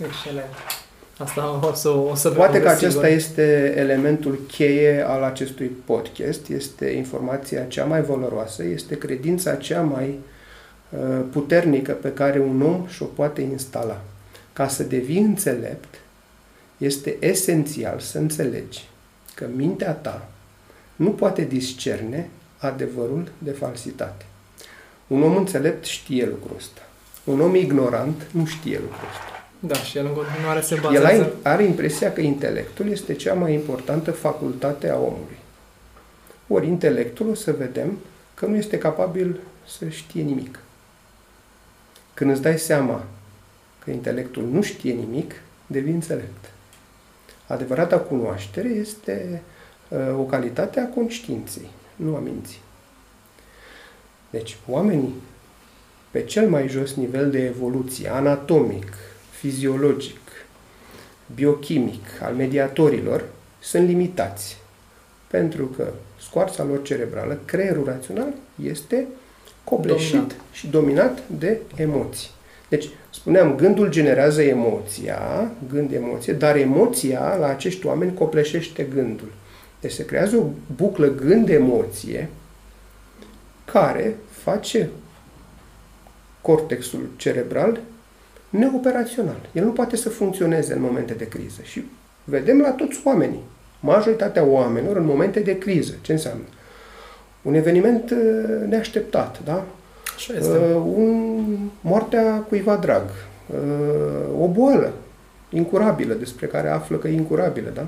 S1: Excelent. Asta o să, o să
S2: Poate că acesta sigur. este elementul cheie al acestui podcast, este informația cea mai valoroasă, este credința cea mai uh, puternică pe care un om și-o poate instala. Ca să devii înțelept, este esențial să înțelegi că mintea ta nu poate discerne adevărul de falsitate. Un om înțelept știe lucrul ăsta. Un om ignorant nu știe lucrul ăsta.
S1: Da, și el în continuare se bazează...
S2: El are impresia că intelectul este cea mai importantă facultate a omului. Ori intelectul, o să vedem, că nu este capabil să știe nimic. Când îți dai seama că intelectul nu știe nimic, devii înțelept. Adevărata cunoaștere este uh, o calitate a conștiinței, nu a minții. Deci, oamenii pe cel mai jos nivel de evoluție, anatomic, fiziologic, biochimic al mediatorilor sunt limitați. Pentru că scoarța lor cerebrală, creierul rațional, este copleșit dominat. și dominat de emoții. Deci, spuneam, gândul generează emoția, gând-emoție, dar emoția la acești oameni copleșește gândul. Deci se creează o buclă gând-emoție care face cortexul cerebral neoperațional. El nu poate să funcționeze în momente de criză. Și vedem la toți oamenii. Majoritatea oamenilor în momente de criză. Ce înseamnă? Un eveniment uh, neașteptat, da?
S1: Așa este. Uh,
S2: un, moartea cuiva drag. Uh, o boală incurabilă, despre care află că e incurabilă, da?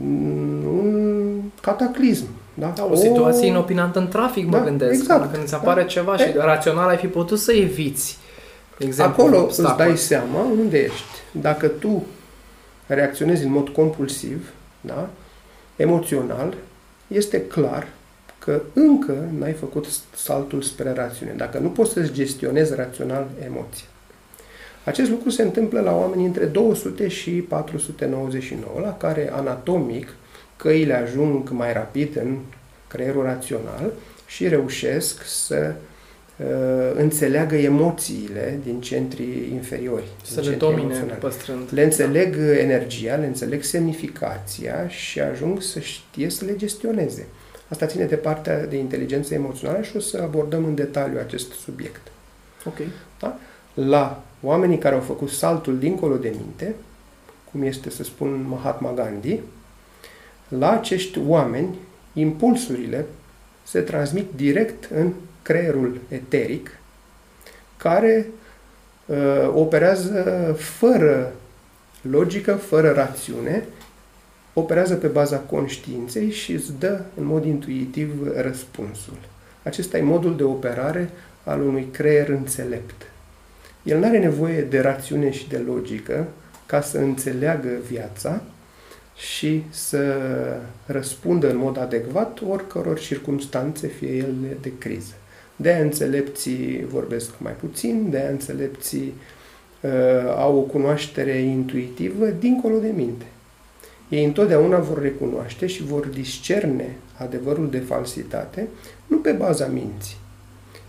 S2: Un cataclism, da?
S1: da o, o situație inopinantă în trafic, mă da, gândesc.
S2: Exact.
S1: Când îți apare da. ceva și rațional ai fi putut să eviți
S2: Exemplu, Acolo obstacol. îți dai seama unde ești. Dacă tu reacționezi în mod compulsiv, da, emoțional, este clar că încă n-ai făcut saltul spre rațiune. Dacă nu poți să-ți gestionezi rațional emoția. Acest lucru se întâmplă la oameni între 200 și 499, la care anatomic căile ajung mai rapid în creierul rațional și reușesc să uh, înțeleagă emoțiile din centrii inferiori.
S1: Să le domine păstrând.
S2: Le înțeleg energia, le înțeleg semnificația și ajung să știe să le gestioneze. Asta ține de partea de inteligență emoțională și o să abordăm în detaliu acest subiect.
S1: Ok.
S2: Da? La oamenii care au făcut saltul dincolo de minte, cum este să spun Mahatma Gandhi, la acești oameni impulsurile se transmit direct în creierul eteric, care uh, operează fără logică, fără rațiune operează pe baza conștiinței și îți dă în mod intuitiv răspunsul. Acesta e modul de operare al unui creier înțelept. El nu are nevoie de rațiune și de logică ca să înțeleagă viața și să răspundă în mod adecvat oricăror circunstanțe, fie ele de criză. De aia înțelepții vorbesc mai puțin, de aia înțelepții uh, au o cunoaștere intuitivă dincolo de minte. Ei întotdeauna vor recunoaște și vor discerne adevărul de falsitate nu pe baza minții,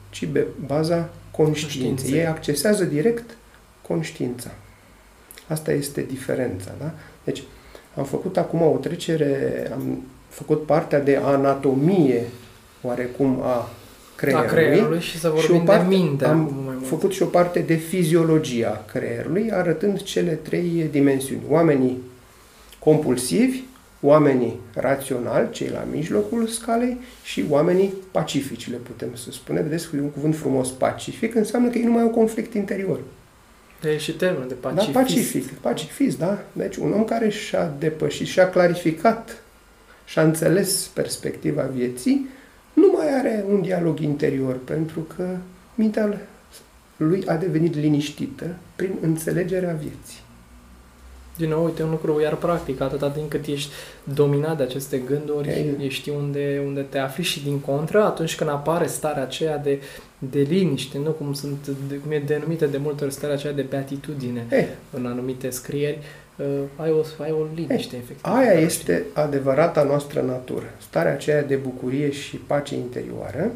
S2: ci pe baza conștiinței. Ei accesează direct conștiința. Asta este diferența. Da? Deci, am făcut acum o trecere, am făcut partea de anatomie oarecum a creierului, a creierului
S1: și să vorbim și parte, de minte.
S2: Am mai mult. făcut și o parte de fiziologia creierului, arătând cele trei dimensiuni. Oamenii compulsivi, oamenii raționali, cei la mijlocul scalei și oamenii pacifici, le putem să spunem. Vedeți că e un cuvânt frumos, pacific, înseamnă că ei nu mai au conflict interior.
S1: E și termenul de pacifist.
S2: Da, pacific, pacifist, da. Deci un om care și-a depășit, și-a clarificat, și-a înțeles perspectiva vieții, nu mai are un dialog interior, pentru că mintea lui a devenit liniștită prin înțelegerea vieții.
S1: Din nou, uite, un lucru iar practic, atâta timp cât ești dominat de aceste gânduri, Ei. ești unde, unde te afli și din contră, atunci când apare starea aceea de, de liniște, nu cum, sunt, de, cum e denumită de multe ori starea aceea de beatitudine Ei. în anumite scrieri, uh, ai, o, ai o liniște, Ei. efectiv.
S2: Aia este adevărata noastră natură, starea aceea de bucurie și pace interioară,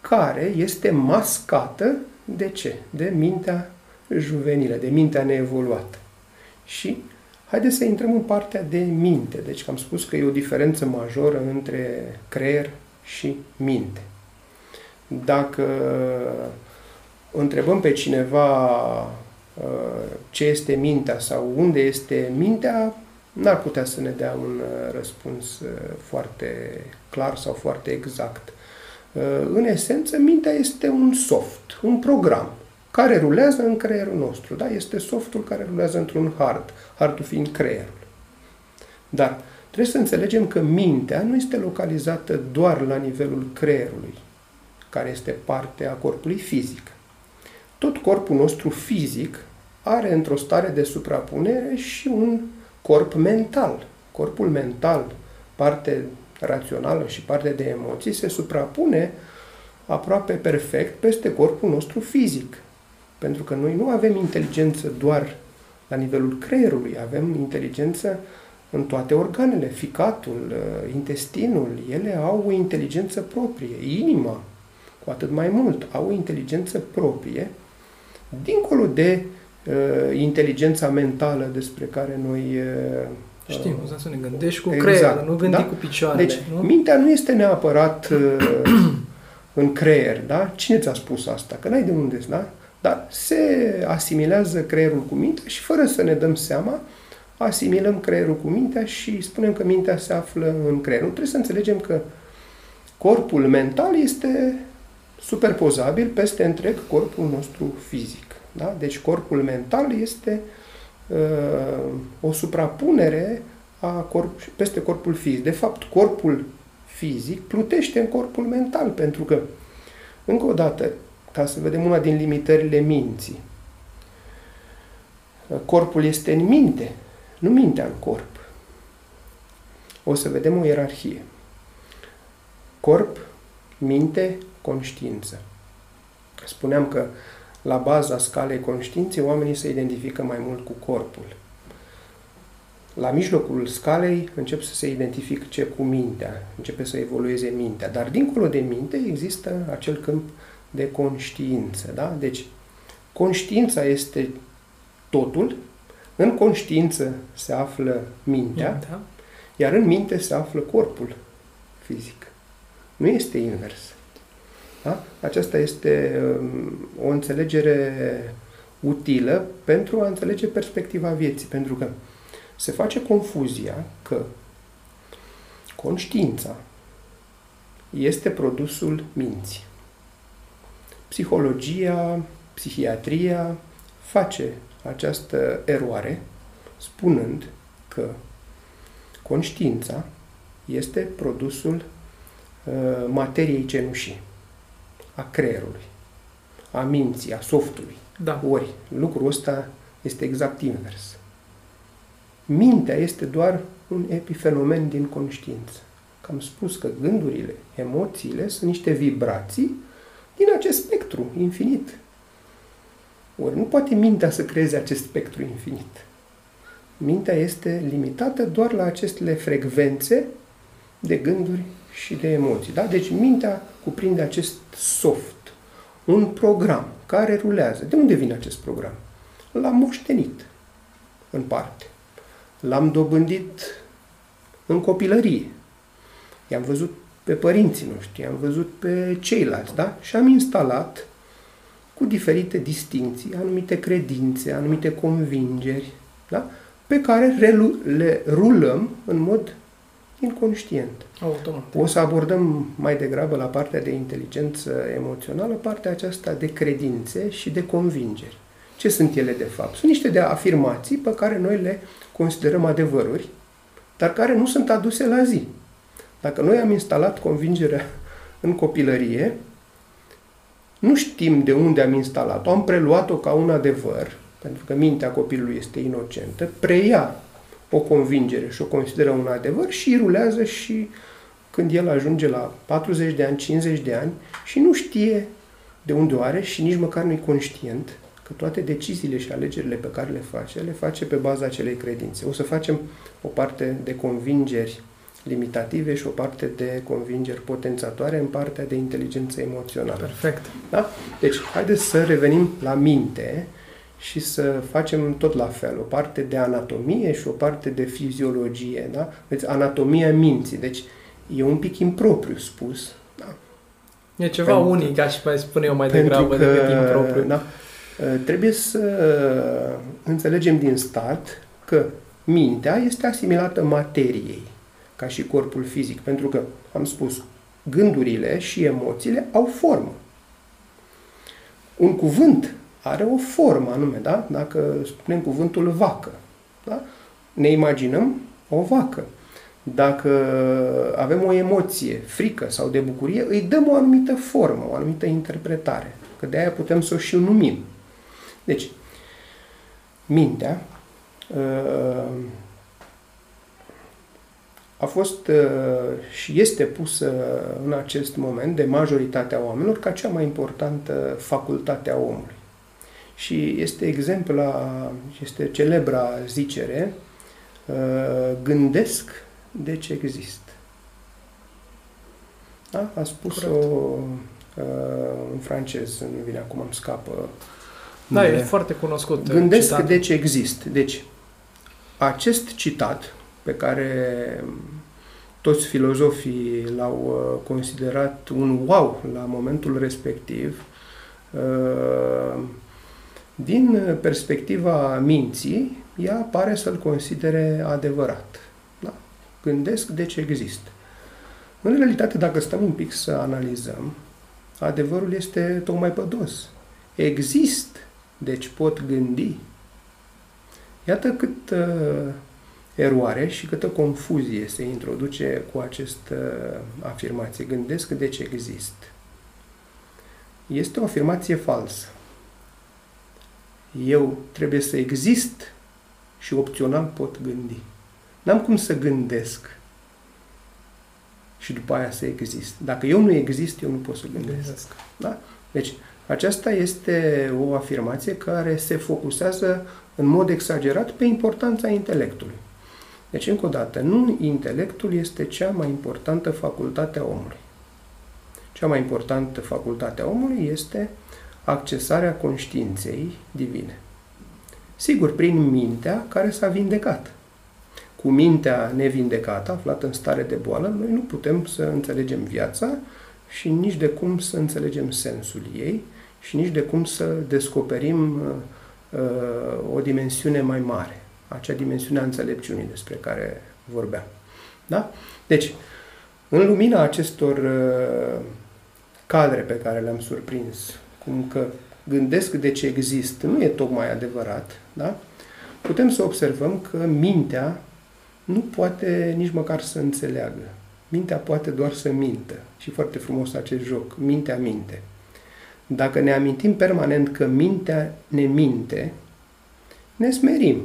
S2: care este mascată de ce? De mintea juvenilă, de mintea neevoluată. Și haideți să intrăm în partea de minte. Deci am spus că e o diferență majoră între creier și minte. Dacă întrebăm pe cineva uh, ce este mintea sau unde este mintea, n-ar putea să ne dea un uh, răspuns uh, foarte clar sau foarte exact. În esență, mintea este un soft, un program care rulează în creierul nostru. Da? Este softul care rulează într-un hard, hardul fiind creierul. Dar trebuie să înțelegem că mintea nu este localizată doar la nivelul creierului, care este parte a corpului fizic. Tot corpul nostru fizic are într-o stare de suprapunere și un corp mental. Corpul mental, parte rațională și parte de emoții, se suprapune aproape perfect peste corpul nostru fizic. Pentru că noi nu avem inteligență doar la nivelul creierului, avem inteligență în toate organele, ficatul, uh, intestinul, ele au o inteligență proprie, inima, cu atât mai mult, au o inteligență proprie, dincolo de uh, inteligența mentală despre care noi uh,
S1: Știm, uh, să ne gândești cu exact, creierul, nu gândi da? cu picioarele.
S2: Deci,
S1: nu?
S2: mintea nu este neapărat uh, în creier, da? Cine ți-a spus asta? Că n-ai de unde, da? Dar se asimilează creierul cu mintea și fără să ne dăm seama, asimilăm creierul cu mintea și spunem că mintea se află în creier. Nu trebuie să înțelegem că corpul mental este superpozabil peste întreg corpul nostru fizic. Da? Deci corpul mental este uh, o suprapunere a corp, peste corpul fizic. De fapt, corpul fizic plutește în corpul mental, pentru că, încă o dată, ca să vedem una din limitările minții. Corpul este în minte, nu mintea în corp. O să vedem o ierarhie. Corp, minte, conștiință. Spuneam că la baza scalei conștiinței oamenii se identifică mai mult cu corpul. La mijlocul scalei încep să se identifice cu mintea, începe să evolueze mintea, dar dincolo de minte există acel câmp de conștiință. Da? Deci, conștiința este totul, în conștiință se află mintea, da. iar în minte se află corpul fizic. Nu este invers. Da? Aceasta este um, o înțelegere utilă pentru a înțelege perspectiva vieții, pentru că se face confuzia că conștiința este produsul minții psihologia, psihiatria face această eroare spunând că Conștiința este produsul uh, materiei cenușii, a creierului, a minții, a softului.
S1: Da.
S2: Ori, lucrul ăsta este exact invers. Mintea este doar un epifenomen din conștiință. Că am spus că gândurile, emoțiile sunt niște vibrații din acest spectru infinit. Ori nu poate mintea să creeze acest spectru infinit. Mintea este limitată doar la aceste frecvențe de gânduri și de emoții. Da? Deci mintea cuprinde acest soft, un program care rulează. De unde vine acest program? L-am moștenit, în parte. L-am dobândit în copilărie. I-am văzut pe părinții noștri, i-am văzut pe ceilalți, da? Și am instalat cu diferite distinții, anumite credințe, anumite convingeri, da? pe care le rulăm în mod inconștient.
S1: Automat.
S2: O să abordăm mai degrabă la partea de inteligență emoțională, partea aceasta de credințe și de convingeri. Ce sunt ele de fapt? Sunt niște de afirmații pe care noi le considerăm adevăruri, dar care nu sunt aduse la zi. Dacă noi am instalat convingerea în copilărie, nu știm de unde am instalat-o, am preluat-o ca un adevăr, pentru că mintea copilului este inocentă, preia o convingere și o consideră un adevăr și rulează și când el ajunge la 40 de ani, 50 de ani și nu știe de unde o are și nici măcar nu-i conștient că toate deciziile și alegerile pe care le face, le face pe baza acelei credințe. O să facem o parte de convingeri limitative și o parte de convingeri potențatoare în partea de inteligență emoțională.
S1: Perfect.
S2: Da? Deci, haideți să revenim la minte și să facem tot la fel, o parte de anatomie și o parte de fiziologie. Da? Deci, anatomia minții. Deci, e un pic impropriu spus. Da?
S1: E ceva pentru, unic, aș mai spune eu mai degrabă că, decât impropriu.
S2: Da? Trebuie să înțelegem din start că mintea este asimilată materiei ca și corpul fizic, pentru că, am spus, gândurile și emoțiile au formă. Un cuvânt are o formă anume, da? Dacă spunem cuvântul vacă, da? ne imaginăm o vacă. Dacă avem o emoție, frică sau de bucurie, îi dăm o anumită formă, o anumită interpretare. Că de aia putem să o și numim. Deci, mintea uh, a fost uh, și este pusă în acest moment de majoritatea oamenilor ca cea mai importantă facultate a omului. Și este exempla, este celebra zicere, uh, gândesc, deci exist. Da? A spus-o uh, în francez, nu vine acum, îmi scapă.
S1: Da, de... e foarte cunoscut.
S2: Gândesc, citat. deci exist. Deci, acest citat, pe care toți filozofii l-au uh, considerat un wow la momentul respectiv, uh, din perspectiva minții, ea pare să-l considere adevărat. Da? Gândesc, deci există. În realitate, dacă stăm un pic să analizăm, adevărul este tocmai pe dos. Exist, deci pot gândi. Iată cât uh, eroare și câtă confuzie se introduce cu această afirmație. Gândesc de ce exist. Este o afirmație falsă. Eu trebuie să exist și opțional pot gândi. N-am cum să gândesc și după aia să exist. Dacă eu nu exist, eu nu pot să gândesc. Da? Deci, aceasta este o afirmație care se focusează în mod exagerat pe importanța intelectului. Deci, încă o dată, nu intelectul este cea mai importantă facultate a omului. Cea mai importantă facultate a omului este accesarea conștiinței divine. Sigur, prin mintea care s-a vindecat. Cu mintea nevindecată, aflată în stare de boală, noi nu putem să înțelegem viața și nici de cum să înțelegem sensul ei și nici de cum să descoperim uh, uh o dimensiune mai mare acea dimensiune a înțelepciunii despre care vorbeam. Da? Deci, în lumina acestor uh, cadre pe care le-am surprins, cum că gândesc de ce există, nu e tocmai adevărat, da? putem să observăm că mintea nu poate nici măcar să înțeleagă. Mintea poate doar să mintă. Și foarte frumos acest joc. Mintea minte. Dacă ne amintim permanent că mintea ne minte, ne smerim.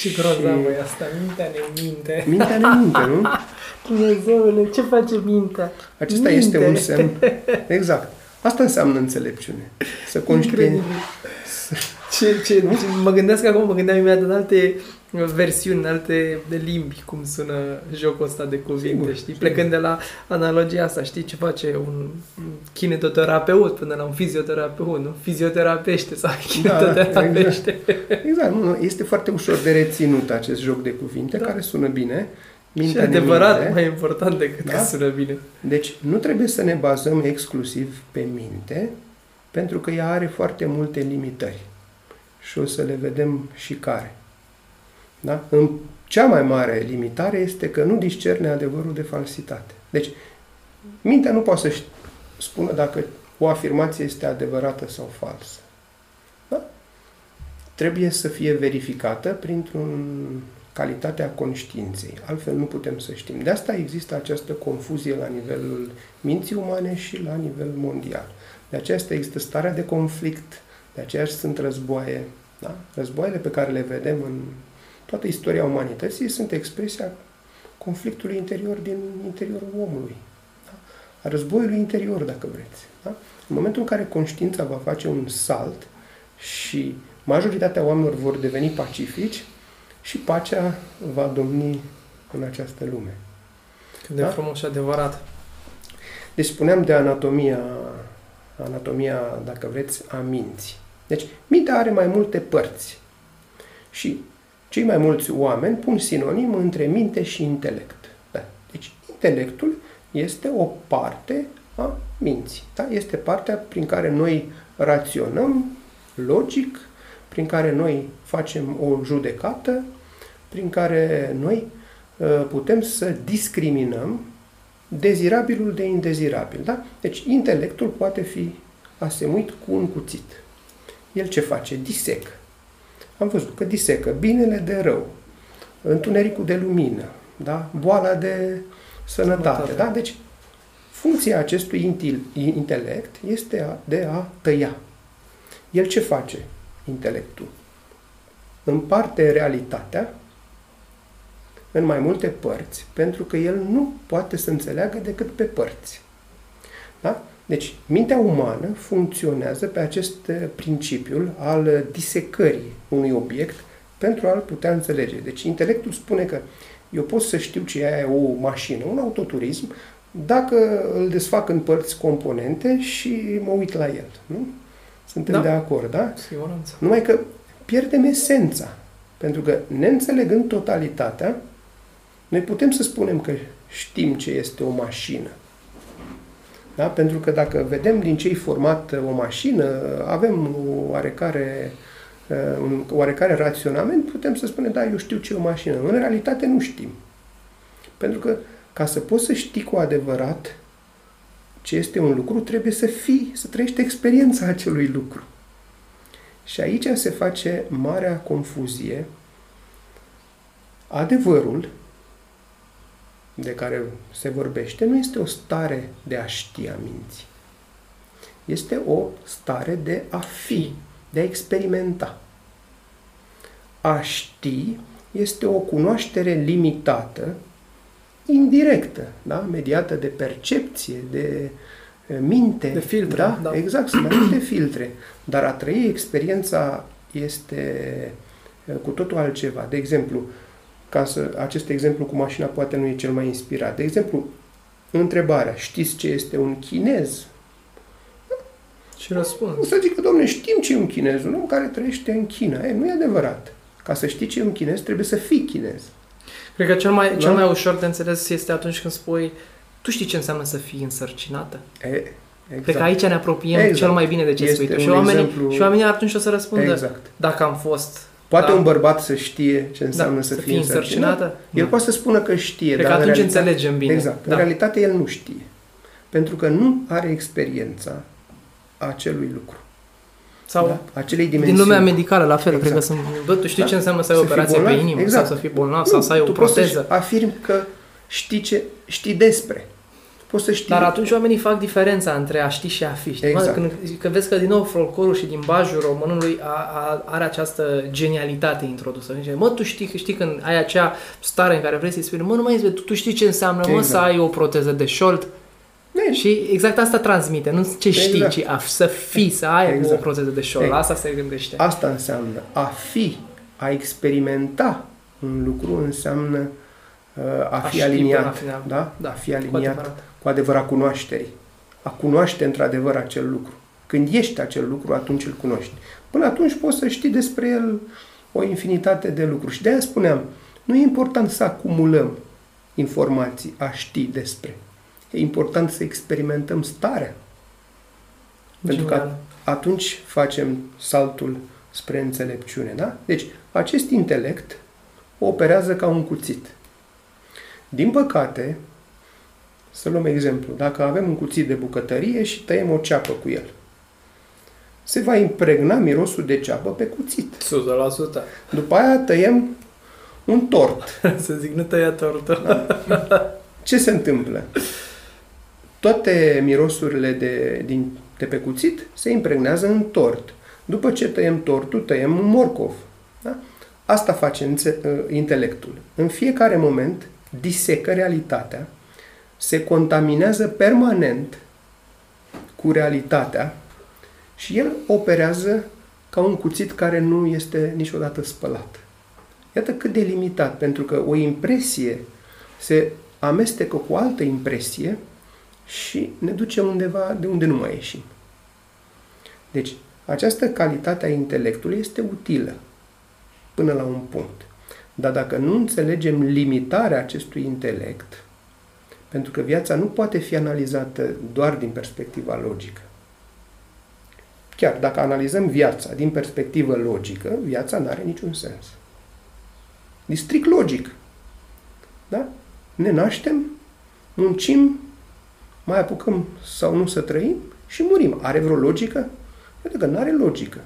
S1: Ce grozavă e asta, mintea ne minte.
S2: Mintea ne minte, nu?
S1: Dumnezeule, ce face mintea?
S2: Acesta minte. este un semn. Exact. Asta înseamnă înțelepciune. Să conștient...
S1: Ce, ce, ce, mă gândesc acum, mă gândeam imediat în alte versiuni, în alte de limbi, cum sună jocul ăsta de cuvinte, sigur, știi? Sigur. Plecând de la analogia asta, știi ce face un kinetoterapeut până la un fizioterapeut, nu? Fizioterapește sau kinetoterapește.
S2: Da, exact. exact. Nu, este foarte ușor de reținut acest joc de cuvinte, da. care sună bine.
S1: Mintea și adevărat minte. mai important decât da? că sună bine.
S2: Deci nu trebuie să ne bazăm exclusiv pe minte, pentru că ea are foarte multe limitări. Și o să le vedem și care. Da? În cea mai mare limitare este că nu discerne adevărul de falsitate. Deci, mintea nu poate să spună dacă o afirmație este adevărată sau falsă. Da? Trebuie să fie verificată printr-un calitatea conștiinței. Altfel nu putem să știm. De asta există această confuzie la nivelul minții umane și la nivel mondial. De aceea există starea de conflict, de aceea sunt războaie. Da? Războaiele pe care le vedem în toată istoria umanității sunt expresia conflictului interior din interiorul omului. Da? A războiului interior, dacă vreți. Da? În momentul în care conștiința va face un salt și majoritatea oamenilor vor deveni pacifici și pacea va domni în această lume.
S1: Cât de da? frumos și adevărat.
S2: Deci spuneam de anatomia, anatomia, dacă vreți, a minții. Deci, mintea are mai multe părți. Și cei mai mulți oameni pun sinonim între minte și intelect. Da. Deci, intelectul este o parte a minții. Da? Este partea prin care noi raționăm logic, prin care noi facem o judecată, prin care noi uh, putem să discriminăm dezirabilul de indezirabil. Da? Deci, intelectul poate fi asemuit cu un cuțit. El ce face? Disec am văzut că disecă binele de rău, întunericul de lumină, da? boala de sănătate. Da? Deci, funcția acestui intelect este de a tăia. El ce face, intelectul? Împarte realitatea în mai multe părți, pentru că el nu poate să înțeleagă decât pe părți. Da? Deci, mintea umană funcționează pe acest principiu al disecării unui obiect pentru a-l putea înțelege. Deci, intelectul spune că eu pot să știu ce e o mașină, un autoturism, dacă îl desfac în părți componente și mă uit la el. Nu? Suntem da. de acord, da?
S1: Siguranță.
S2: Numai că pierdem esența. Pentru că, neînțelegând totalitatea, noi putem să spunem că știm ce este o mașină. Da? Pentru că dacă vedem din ce e format o mașină, avem oarecare, uh, un oarecare raționament, putem să spunem, da, eu știu ce e o mașină. În realitate nu știm. Pentru că ca să poți să știi cu adevărat ce este un lucru, trebuie să fii, să trăiești experiența acelui lucru. Și aici se face marea confuzie. Adevărul de care se vorbește nu este o stare de a ști a minții. Este o stare de a fi, de a experimenta. A ști este o cunoaștere limitată, indirectă, da? mediată de percepție, de minte.
S1: De filtre.
S2: Da? da. Exact, sunt mai multe filtre. Dar a trăi experiența este cu totul altceva. De exemplu, ca să, acest exemplu cu mașina poate nu e cel mai inspirat. De exemplu, întrebarea, știți ce este un chinez?
S1: Și răspund.
S2: O să zic că, domne, știm ce e un chinez, un om care trăiește în China. E, nu e adevărat. Ca să știi ce e un chinez, trebuie să fii chinez.
S1: Cred că cel mai, da? cel mai ușor de înțeles este atunci când spui tu știi ce înseamnă să fii însărcinată?
S2: E, exact.
S1: Cred că aici ne apropiem exact. cel mai bine de ce este spui tu. Și oamenii, exemplu... și oamenii atunci o să răspundă
S2: exact.
S1: dacă am fost
S2: Poate da. un bărbat să știe ce înseamnă da, să, să fie însărcinată? El poate să spună că știe,
S1: Cred dar că atunci realitate, înțelegem bine.
S2: Exact. Da. În realitate el nu știe. Pentru că nu are experiența acelui lucru.
S1: Sau
S2: da? acelei dimensiuni.
S1: Din lumea medicală, la fel, exact. cred că sunt... Bă, tu știi da? ce înseamnă să ai operație bolnav? pe inimă, exact. sau să fii bolnav, nu, sau să ai o proteză.
S2: Tu afirm că știi, ce, știi despre. Poți să știi.
S1: Dar atunci oamenii fac diferența între a ști și a fi. Știi? Exact. Când, că vezi că din nou folclorul și din bajul românului a, a, are această genialitate introdusă. Zice, mă, tu știi, știi când ai acea stare în care vrei să-i spui, mă, nu mai tu, tu știi ce înseamnă, exact. mă, să ai o proteză de șold, ne. Și exact asta transmite, nu ce știi, exact. ci a, să fii, să ai exact. o proteză de șold. Exact. Asta se gândește.
S2: Asta înseamnă a fi, a experimenta un lucru înseamnă uh, a, a fi aliniat. Da? da? A fi aliniat cu adevărat. cu adevărat cunoașterii. A cunoaște într-adevăr acel lucru. Când ești acel lucru, atunci îl cunoști. Până atunci poți să știi despre el o infinitate de lucruri. Și de-aia spuneam, nu e important să acumulăm informații, a ști despre. E important să experimentăm starea. Pentru că atunci facem saltul spre înțelepciune. Da? Deci, acest intelect operează ca un cuțit. Din păcate, să luăm exemplu, dacă avem un cuțit de bucătărie și tăiem o ceapă cu el, se va impregna mirosul de ceapă pe cuțit.
S1: 100%.
S2: După aia tăiem un tort.
S1: să zic, nu tăia tortul.
S2: Da? Ce se întâmplă? Toate mirosurile de, din, de pe cuțit se impregnează în tort. După ce tăiem tortul, tăiem un morcov. Da? Asta face înțe- uh, intelectul. În fiecare moment disecă realitatea, se contaminează permanent cu realitatea și el operează ca un cuțit care nu este niciodată spălat. Iată cât de limitat, pentru că o impresie se amestecă cu o altă impresie și ne duce undeva de unde nu mai ieșim. Deci, această calitate a intelectului este utilă până la un punct. Dar dacă nu înțelegem limitarea acestui intelect, pentru că viața nu poate fi analizată doar din perspectiva logică. Chiar dacă analizăm viața din perspectivă logică, viața nu are niciun sens. E strict logic. Da? Ne naștem, muncim, mai apucăm sau nu să trăim și murim. Are vreo logică? Iată că nu are logică.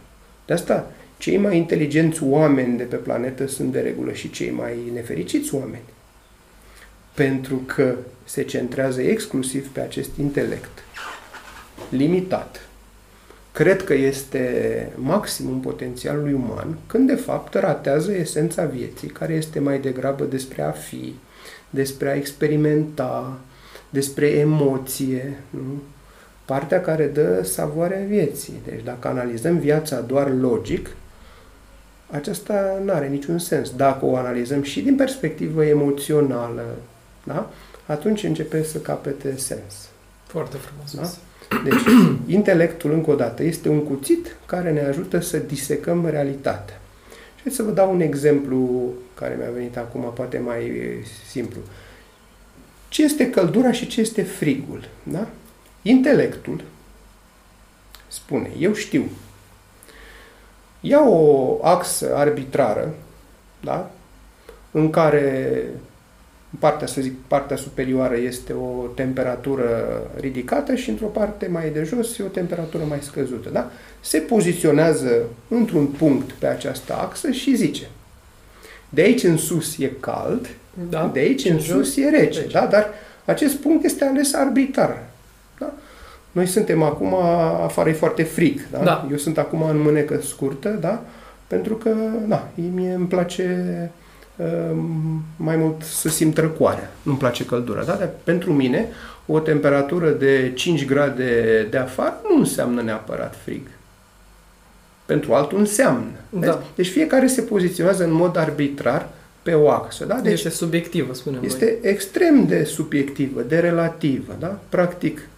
S2: De asta, cei mai inteligenți oameni de pe planetă sunt de regulă și cei mai nefericiți oameni. Pentru că se centrează exclusiv pe acest intelect limitat. Cred că este maximum potențialului uman, când de fapt ratează esența vieții, care este mai degrabă despre a fi, despre a experimenta, despre emoție, nu? partea care dă savoarea vieții. Deci dacă analizăm viața doar logic, aceasta nu are niciun sens. Dacă o analizăm și din perspectivă emoțională, da? atunci începe să capete sens.
S1: Foarte frumos. Da?
S2: Deci, intelectul, încă o dată, este un cuțit care ne ajută să disecăm realitatea. Și să vă dau un exemplu care mi-a venit acum, poate mai simplu. Ce este căldura și ce este frigul? Da? Intelectul spune, eu știu, ia o axă arbitrară, da? în care partea, să zic, partea superioară este o temperatură ridicată și într-o parte mai de jos e o temperatură mai scăzută. Da? Se poziționează într-un punct pe această axă și zice de aici în sus e cald, da? de aici în sus e rece. rece. Da? Dar acest punct este ales arbitrar. Da? Noi suntem acum, afară e foarte frig. Da? Da. Eu sunt acum în mânecă scurtă, da? pentru că da, mie îmi place Ehm, mai mult să simt răcoarea. Nu-mi place căldura. Da? Dar pentru mine, o temperatură de 5 grade de afară nu înseamnă neapărat frig. Pentru altul înseamnă. Da. Deci fiecare se poziționează în mod arbitrar pe o axă. Da? Deci
S1: este subiectivă, spunem
S2: Este
S1: noi.
S2: extrem de subiectivă, de relativă. Da? Practic,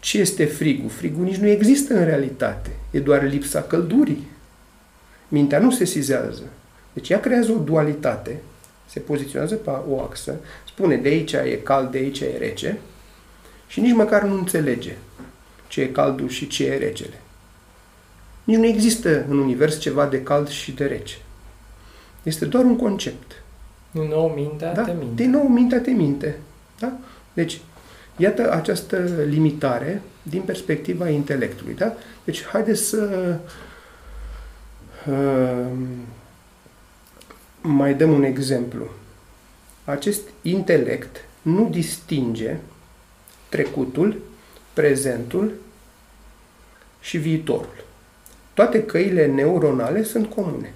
S2: ce este frigul? Frigul nici nu există în realitate. E doar lipsa căldurii. Mintea nu se sizează. Deci ea creează o dualitate, se poziționează pe o axă, spune de aici e cald, de aici e rece și nici măcar nu înțelege ce e caldul și ce e recele. Nici nu există în univers ceva de cald și de rece. Este doar un concept.
S1: Din nou mintea
S2: da?
S1: te minte.
S2: Din nou mintea te minte. Da? Deci, Iată această limitare din perspectiva intelectului. Da? Deci, haideți să uh, mai dăm un exemplu. Acest intelect nu distinge trecutul, prezentul și viitorul. Toate căile neuronale sunt comune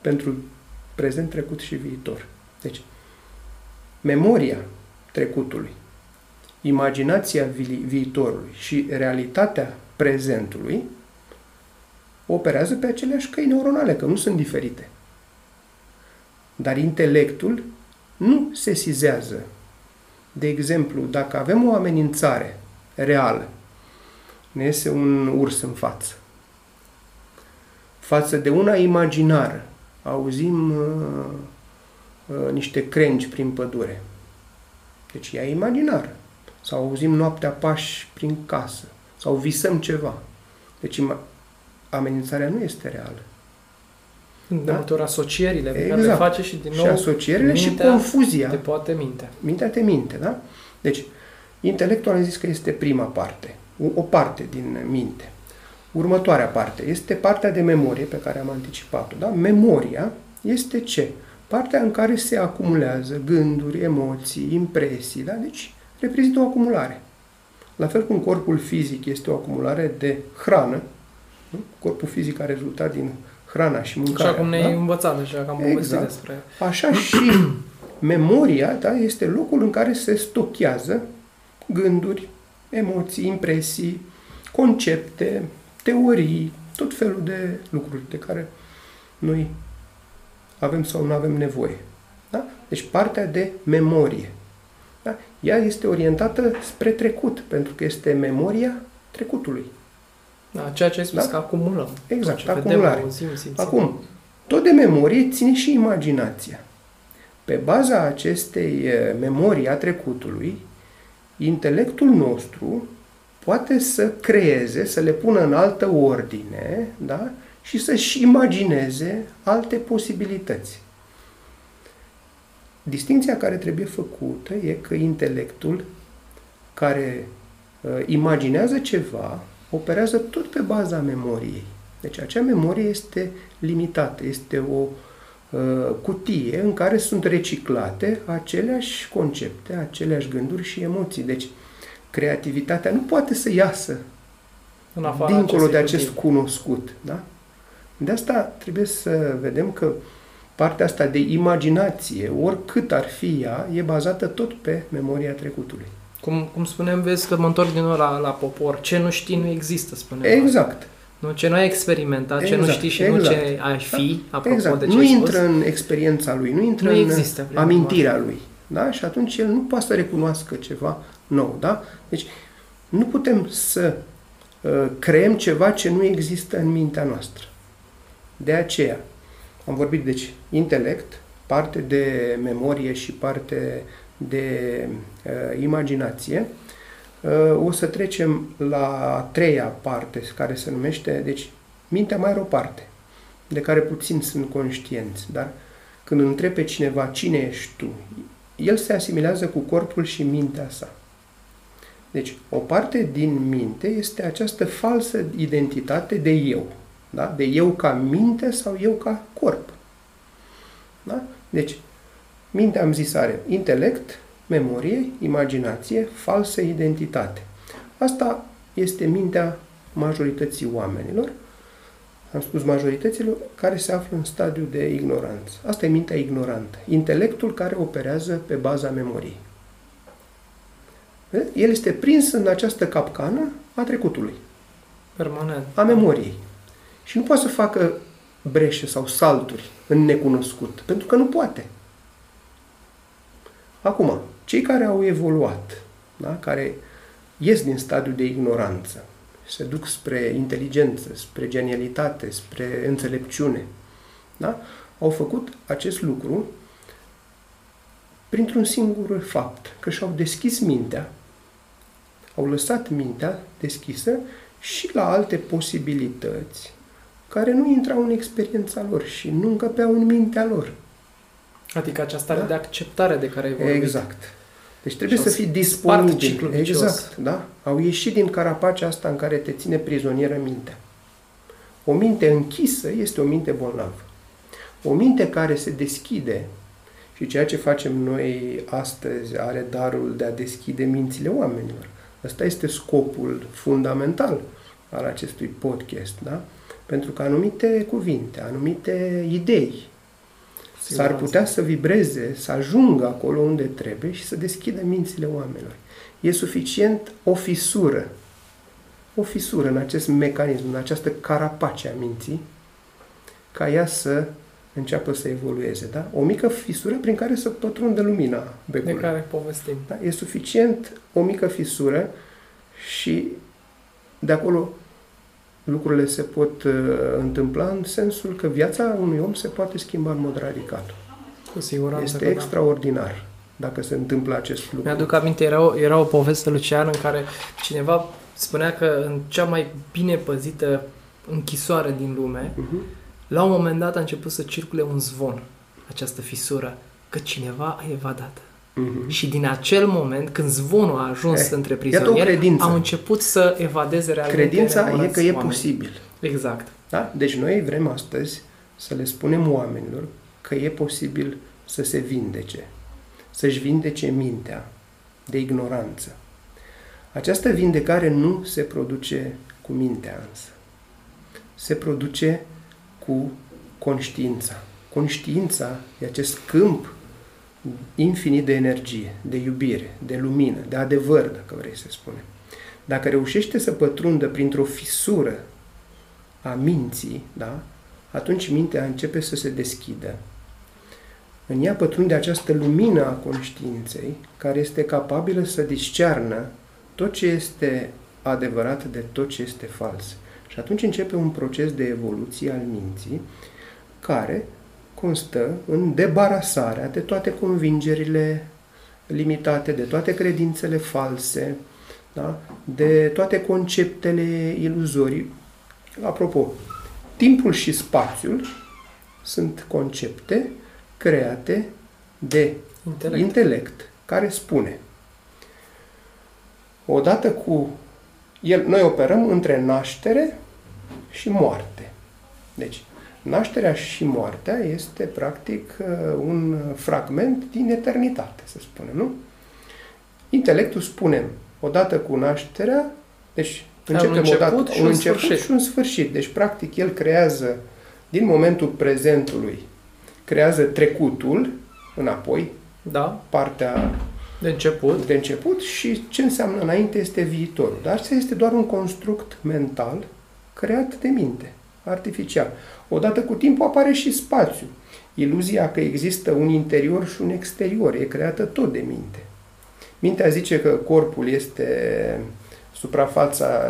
S2: pentru prezent, trecut și viitor. Deci, memoria trecutului, imaginația vi- viitorului și realitatea prezentului operează pe aceleași căi neuronale, că nu sunt diferite. Dar intelectul nu se sizează. De exemplu, dacă avem o amenințare reală, ne iese un urs în față, față de una imaginară, auzim uh, uh, niște crengi prin pădure. Deci ea e imaginară. Sau auzim noaptea pași prin casă. Sau visăm ceva. Deci amenințarea nu este reală.
S1: De da? multe ori asocierile exact. care le exact. face și din nou
S2: și asocierile și confuzia.
S1: Te poate minte.
S2: Mintea te minte, da? Deci, intelectul am zis că este prima parte, o parte din minte. Următoarea parte este partea de memorie pe care am anticipat-o. Da? Memoria este ce? Partea în care se acumulează gânduri, emoții, impresii. Da? Deci reprezintă o acumulare. La fel cum corpul fizic este o acumulare de hrană, nu? corpul fizic a rezultat din hrana și mâncarea.
S1: Așa cum ne-ai da? învățat deja, că am exact. despre...
S2: Așa și memoria da, este locul în care se stochează gânduri, emoții, impresii, concepte, teorii, tot felul de lucruri de care noi avem sau nu avem nevoie. Da? Deci partea de memorie. Da? Ea este orientată spre trecut, pentru că este memoria trecutului.
S1: Da, ceea ce ai spus, da? că acumulăm.
S2: Exact, acumulare. Vedem, auzim, Acum, tot de memorie ține și imaginația. Pe baza acestei eh, memorii a trecutului, intelectul nostru poate să creeze, să le pună în altă ordine, da? și să-și imagineze alte posibilități. Distinția care trebuie făcută e că intelectul care uh, imaginează ceva operează tot pe baza memoriei. Deci acea memorie este limitată, este o uh, cutie în care sunt reciclate aceleași concepte, aceleași gânduri și emoții. Deci creativitatea nu poate să iasă în dincolo de acest cutie. cunoscut. Da? De asta trebuie să vedem că partea asta de imaginație, oricât ar fi ea, e bazată tot pe memoria trecutului.
S1: Cum, cum spunem, vezi că mă întorc din nou la, la popor. Ce nu știi nu există, spunem.
S2: Exact.
S1: Nu, ce nu ai experimentat, exact, ce nu exact, știi și exact. nu ce ai fi, da? apropo
S2: exact.
S1: de ce
S2: Nu intră spus. în experiența lui, nu intră
S1: nu
S2: în
S1: există,
S2: amintirea lui. Da? Și atunci el nu poate să recunoască ceva nou. Da? Deci nu putem să uh, creăm ceva ce nu există în mintea noastră. De aceea am vorbit, deci, intelect, parte de memorie și parte de uh, imaginație. Uh, o să trecem la a treia parte, care se numește, deci, mintea mai are o parte, de care puțin sunt conștienți, dar când întrebi pe cineva cine ești tu, el se asimilează cu corpul și mintea sa. Deci, o parte din minte este această falsă identitate de eu. Da? De eu ca minte sau eu ca corp. Da? Deci, mintea, am zis, are intelect, memorie, imaginație, falsă identitate. Asta este mintea majorității oamenilor, am spus majorităților, care se află în stadiu de ignoranță. Asta e mintea ignorantă. Intelectul care operează pe baza memoriei. El este prins în această capcană a trecutului.
S1: Permanent.
S2: A memoriei. Și nu poate să facă breșe sau salturi în necunoscut, pentru că nu poate. Acum, cei care au evoluat, da? care ies din stadiul de ignoranță, se duc spre inteligență, spre genialitate, spre înțelepciune, da? au făcut acest lucru printr-un singur fapt, că și-au deschis mintea, au lăsat mintea deschisă și la alte posibilități care nu intrau în experiența lor și nu încăpeau în mintea lor.
S1: Adică această stare da? de acceptare de care ai vorbit.
S2: Exact. Deci trebuie
S1: Și
S2: să
S1: au
S2: fii
S1: spart
S2: disponibil.
S1: ciclul vicios.
S2: Exact, da? Au ieșit din carapacea asta în care te ține prizonieră mintea. O minte închisă este o minte bolnavă. O minte care se deschide și ceea ce facem noi astăzi are darul de a deschide mințile oamenilor. Ăsta este scopul fundamental al acestui podcast, da? Pentru că anumite cuvinte, anumite idei s-ar
S1: Siguranță.
S2: putea să vibreze, să ajungă acolo unde trebuie și să deschidă mințile oamenilor. E suficient o fisură, o fisură în acest mecanism, în această carapace a minții, ca ea să înceapă să evolueze. Da? O mică fisură prin care să pătrundă lumina
S1: De
S2: becului.
S1: care povestim.
S2: Da? E suficient o mică fisură și de acolo lucrurile se pot uh, întâmpla în sensul că viața unui om se poate schimba în mod radical.
S1: Cu siguranță
S2: Este
S1: că da.
S2: extraordinar dacă se întâmplă acest lucru.
S1: Mi-aduc aminte, era o, era o poveste, Lucian, în care cineva spunea că în cea mai bine păzită închisoare din lume,
S2: Mhm.
S1: la un moment dat a început să circule un zvon, această fisură, că cineva a evadat.
S2: Mhm.
S1: Și din acel moment, când zvonul a ajuns
S2: Eh,
S1: între
S2: iată o
S1: prizonieri,
S2: credință.
S1: au început să evadeze realmente
S2: Credința e
S1: neamărați
S2: că e
S1: oameni.
S2: posibil.
S1: Exact.
S2: Da? Deci noi vrem astăzi să le spunem oamenilor că e posibil să se vindece, să-și vindece mintea de ignoranță. Această vindecare nu se produce cu mintea însă. Se produce cu conștiința. Conștiința e acest câmp infinit de energie, de iubire, de lumină, de adevăr, dacă vrei să spunem. Dacă reușește să pătrundă printr-o fisură a minții, da? atunci mintea începe să se deschidă. În ea pătrunde această lumină a conștiinței, care este capabilă să discearnă tot ce este adevărat de tot ce este fals. Și atunci începe un proces de evoluție al minții, care constă în debarasarea de toate convingerile limitate, de toate credințele false, da? de toate conceptele iluzorii. Apropo, timpul și spațiul sunt concepte create de
S1: Intelect.
S2: intelect care spune odată cu el, noi operăm între naștere și moarte. Deci, nașterea și moartea este practic uh, un fragment din eternitate, să spunem, nu? Intelectul spune, odată cu nașterea, deci
S1: un
S2: începem
S1: început
S2: odată
S1: și
S2: un
S1: un
S2: început
S1: sfârșit.
S2: și un sfârșit. Deci, practic, el creează din momentul prezentului, creează trecutul înapoi,
S1: Da,
S2: partea
S1: de început.
S2: de început și ce înseamnă înainte este viitorul. Dar asta este doar un construct mental creat de minte, artificial. Odată cu timpul apare și spațiu. Iluzia că există un interior și un exterior e creată tot de minte. Mintea zice că corpul este suprafața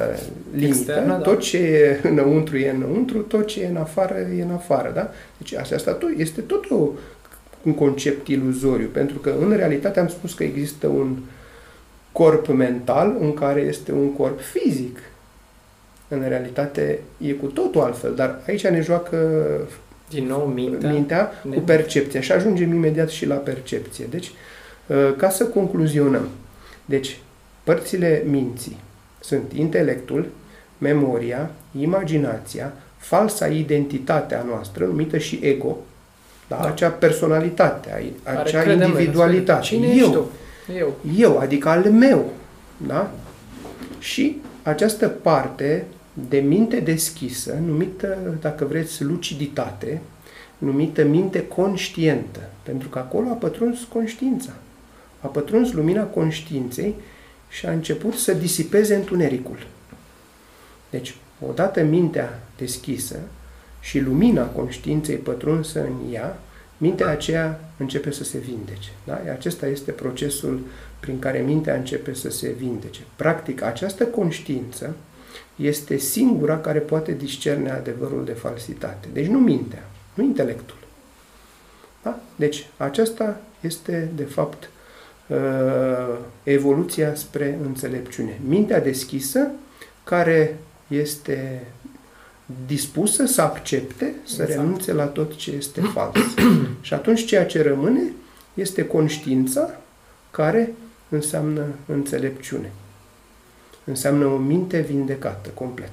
S2: limită,
S1: Externă, da.
S2: tot ce e înăuntru e înăuntru, tot ce e în afară e în afară, da? Deci asta tot, este tot o, un concept iluzoriu, pentru că în realitate am spus că există un corp mental în care este un corp fizic. În realitate e cu totul altfel, dar aici ne joacă
S1: Din nou, mintea.
S2: mintea
S1: Ne-
S2: cu percepția și ajungem imediat și la percepție. Deci, uh, ca să concluzionăm, deci, părțile minții sunt intelectul, memoria, imaginația, falsa identitate a noastră, numită și ego, da?
S1: Da.
S2: acea personalitate, a-
S1: care
S2: acea
S1: credem noi,
S2: individualitate.
S1: Cine
S2: Eu,
S1: ești tu? Eu.
S2: eu, adică al meu. Da? Și această parte de minte deschisă, numită, dacă vreți, luciditate, numită minte conștientă, pentru că acolo a pătruns conștiința. A pătruns lumina conștiinței și a început să disipeze întunericul. Deci, odată mintea deschisă și lumina conștiinței pătrunsă în ea, mintea aceea începe să se vindece. Da? Acesta este procesul prin care mintea începe să se vindece. Practic, această conștiință este singura care poate discerne adevărul de falsitate. Deci nu mintea, nu intelectul. Da? Deci aceasta este, de fapt, uh, evoluția spre înțelepciune. Mintea deschisă, care este dispusă să accepte, să
S1: Exact.
S2: renunțe la tot ce este fals. Și atunci ceea ce rămâne este conștiința care înseamnă înțelepciune. Înseamnă o minte vindecată complet.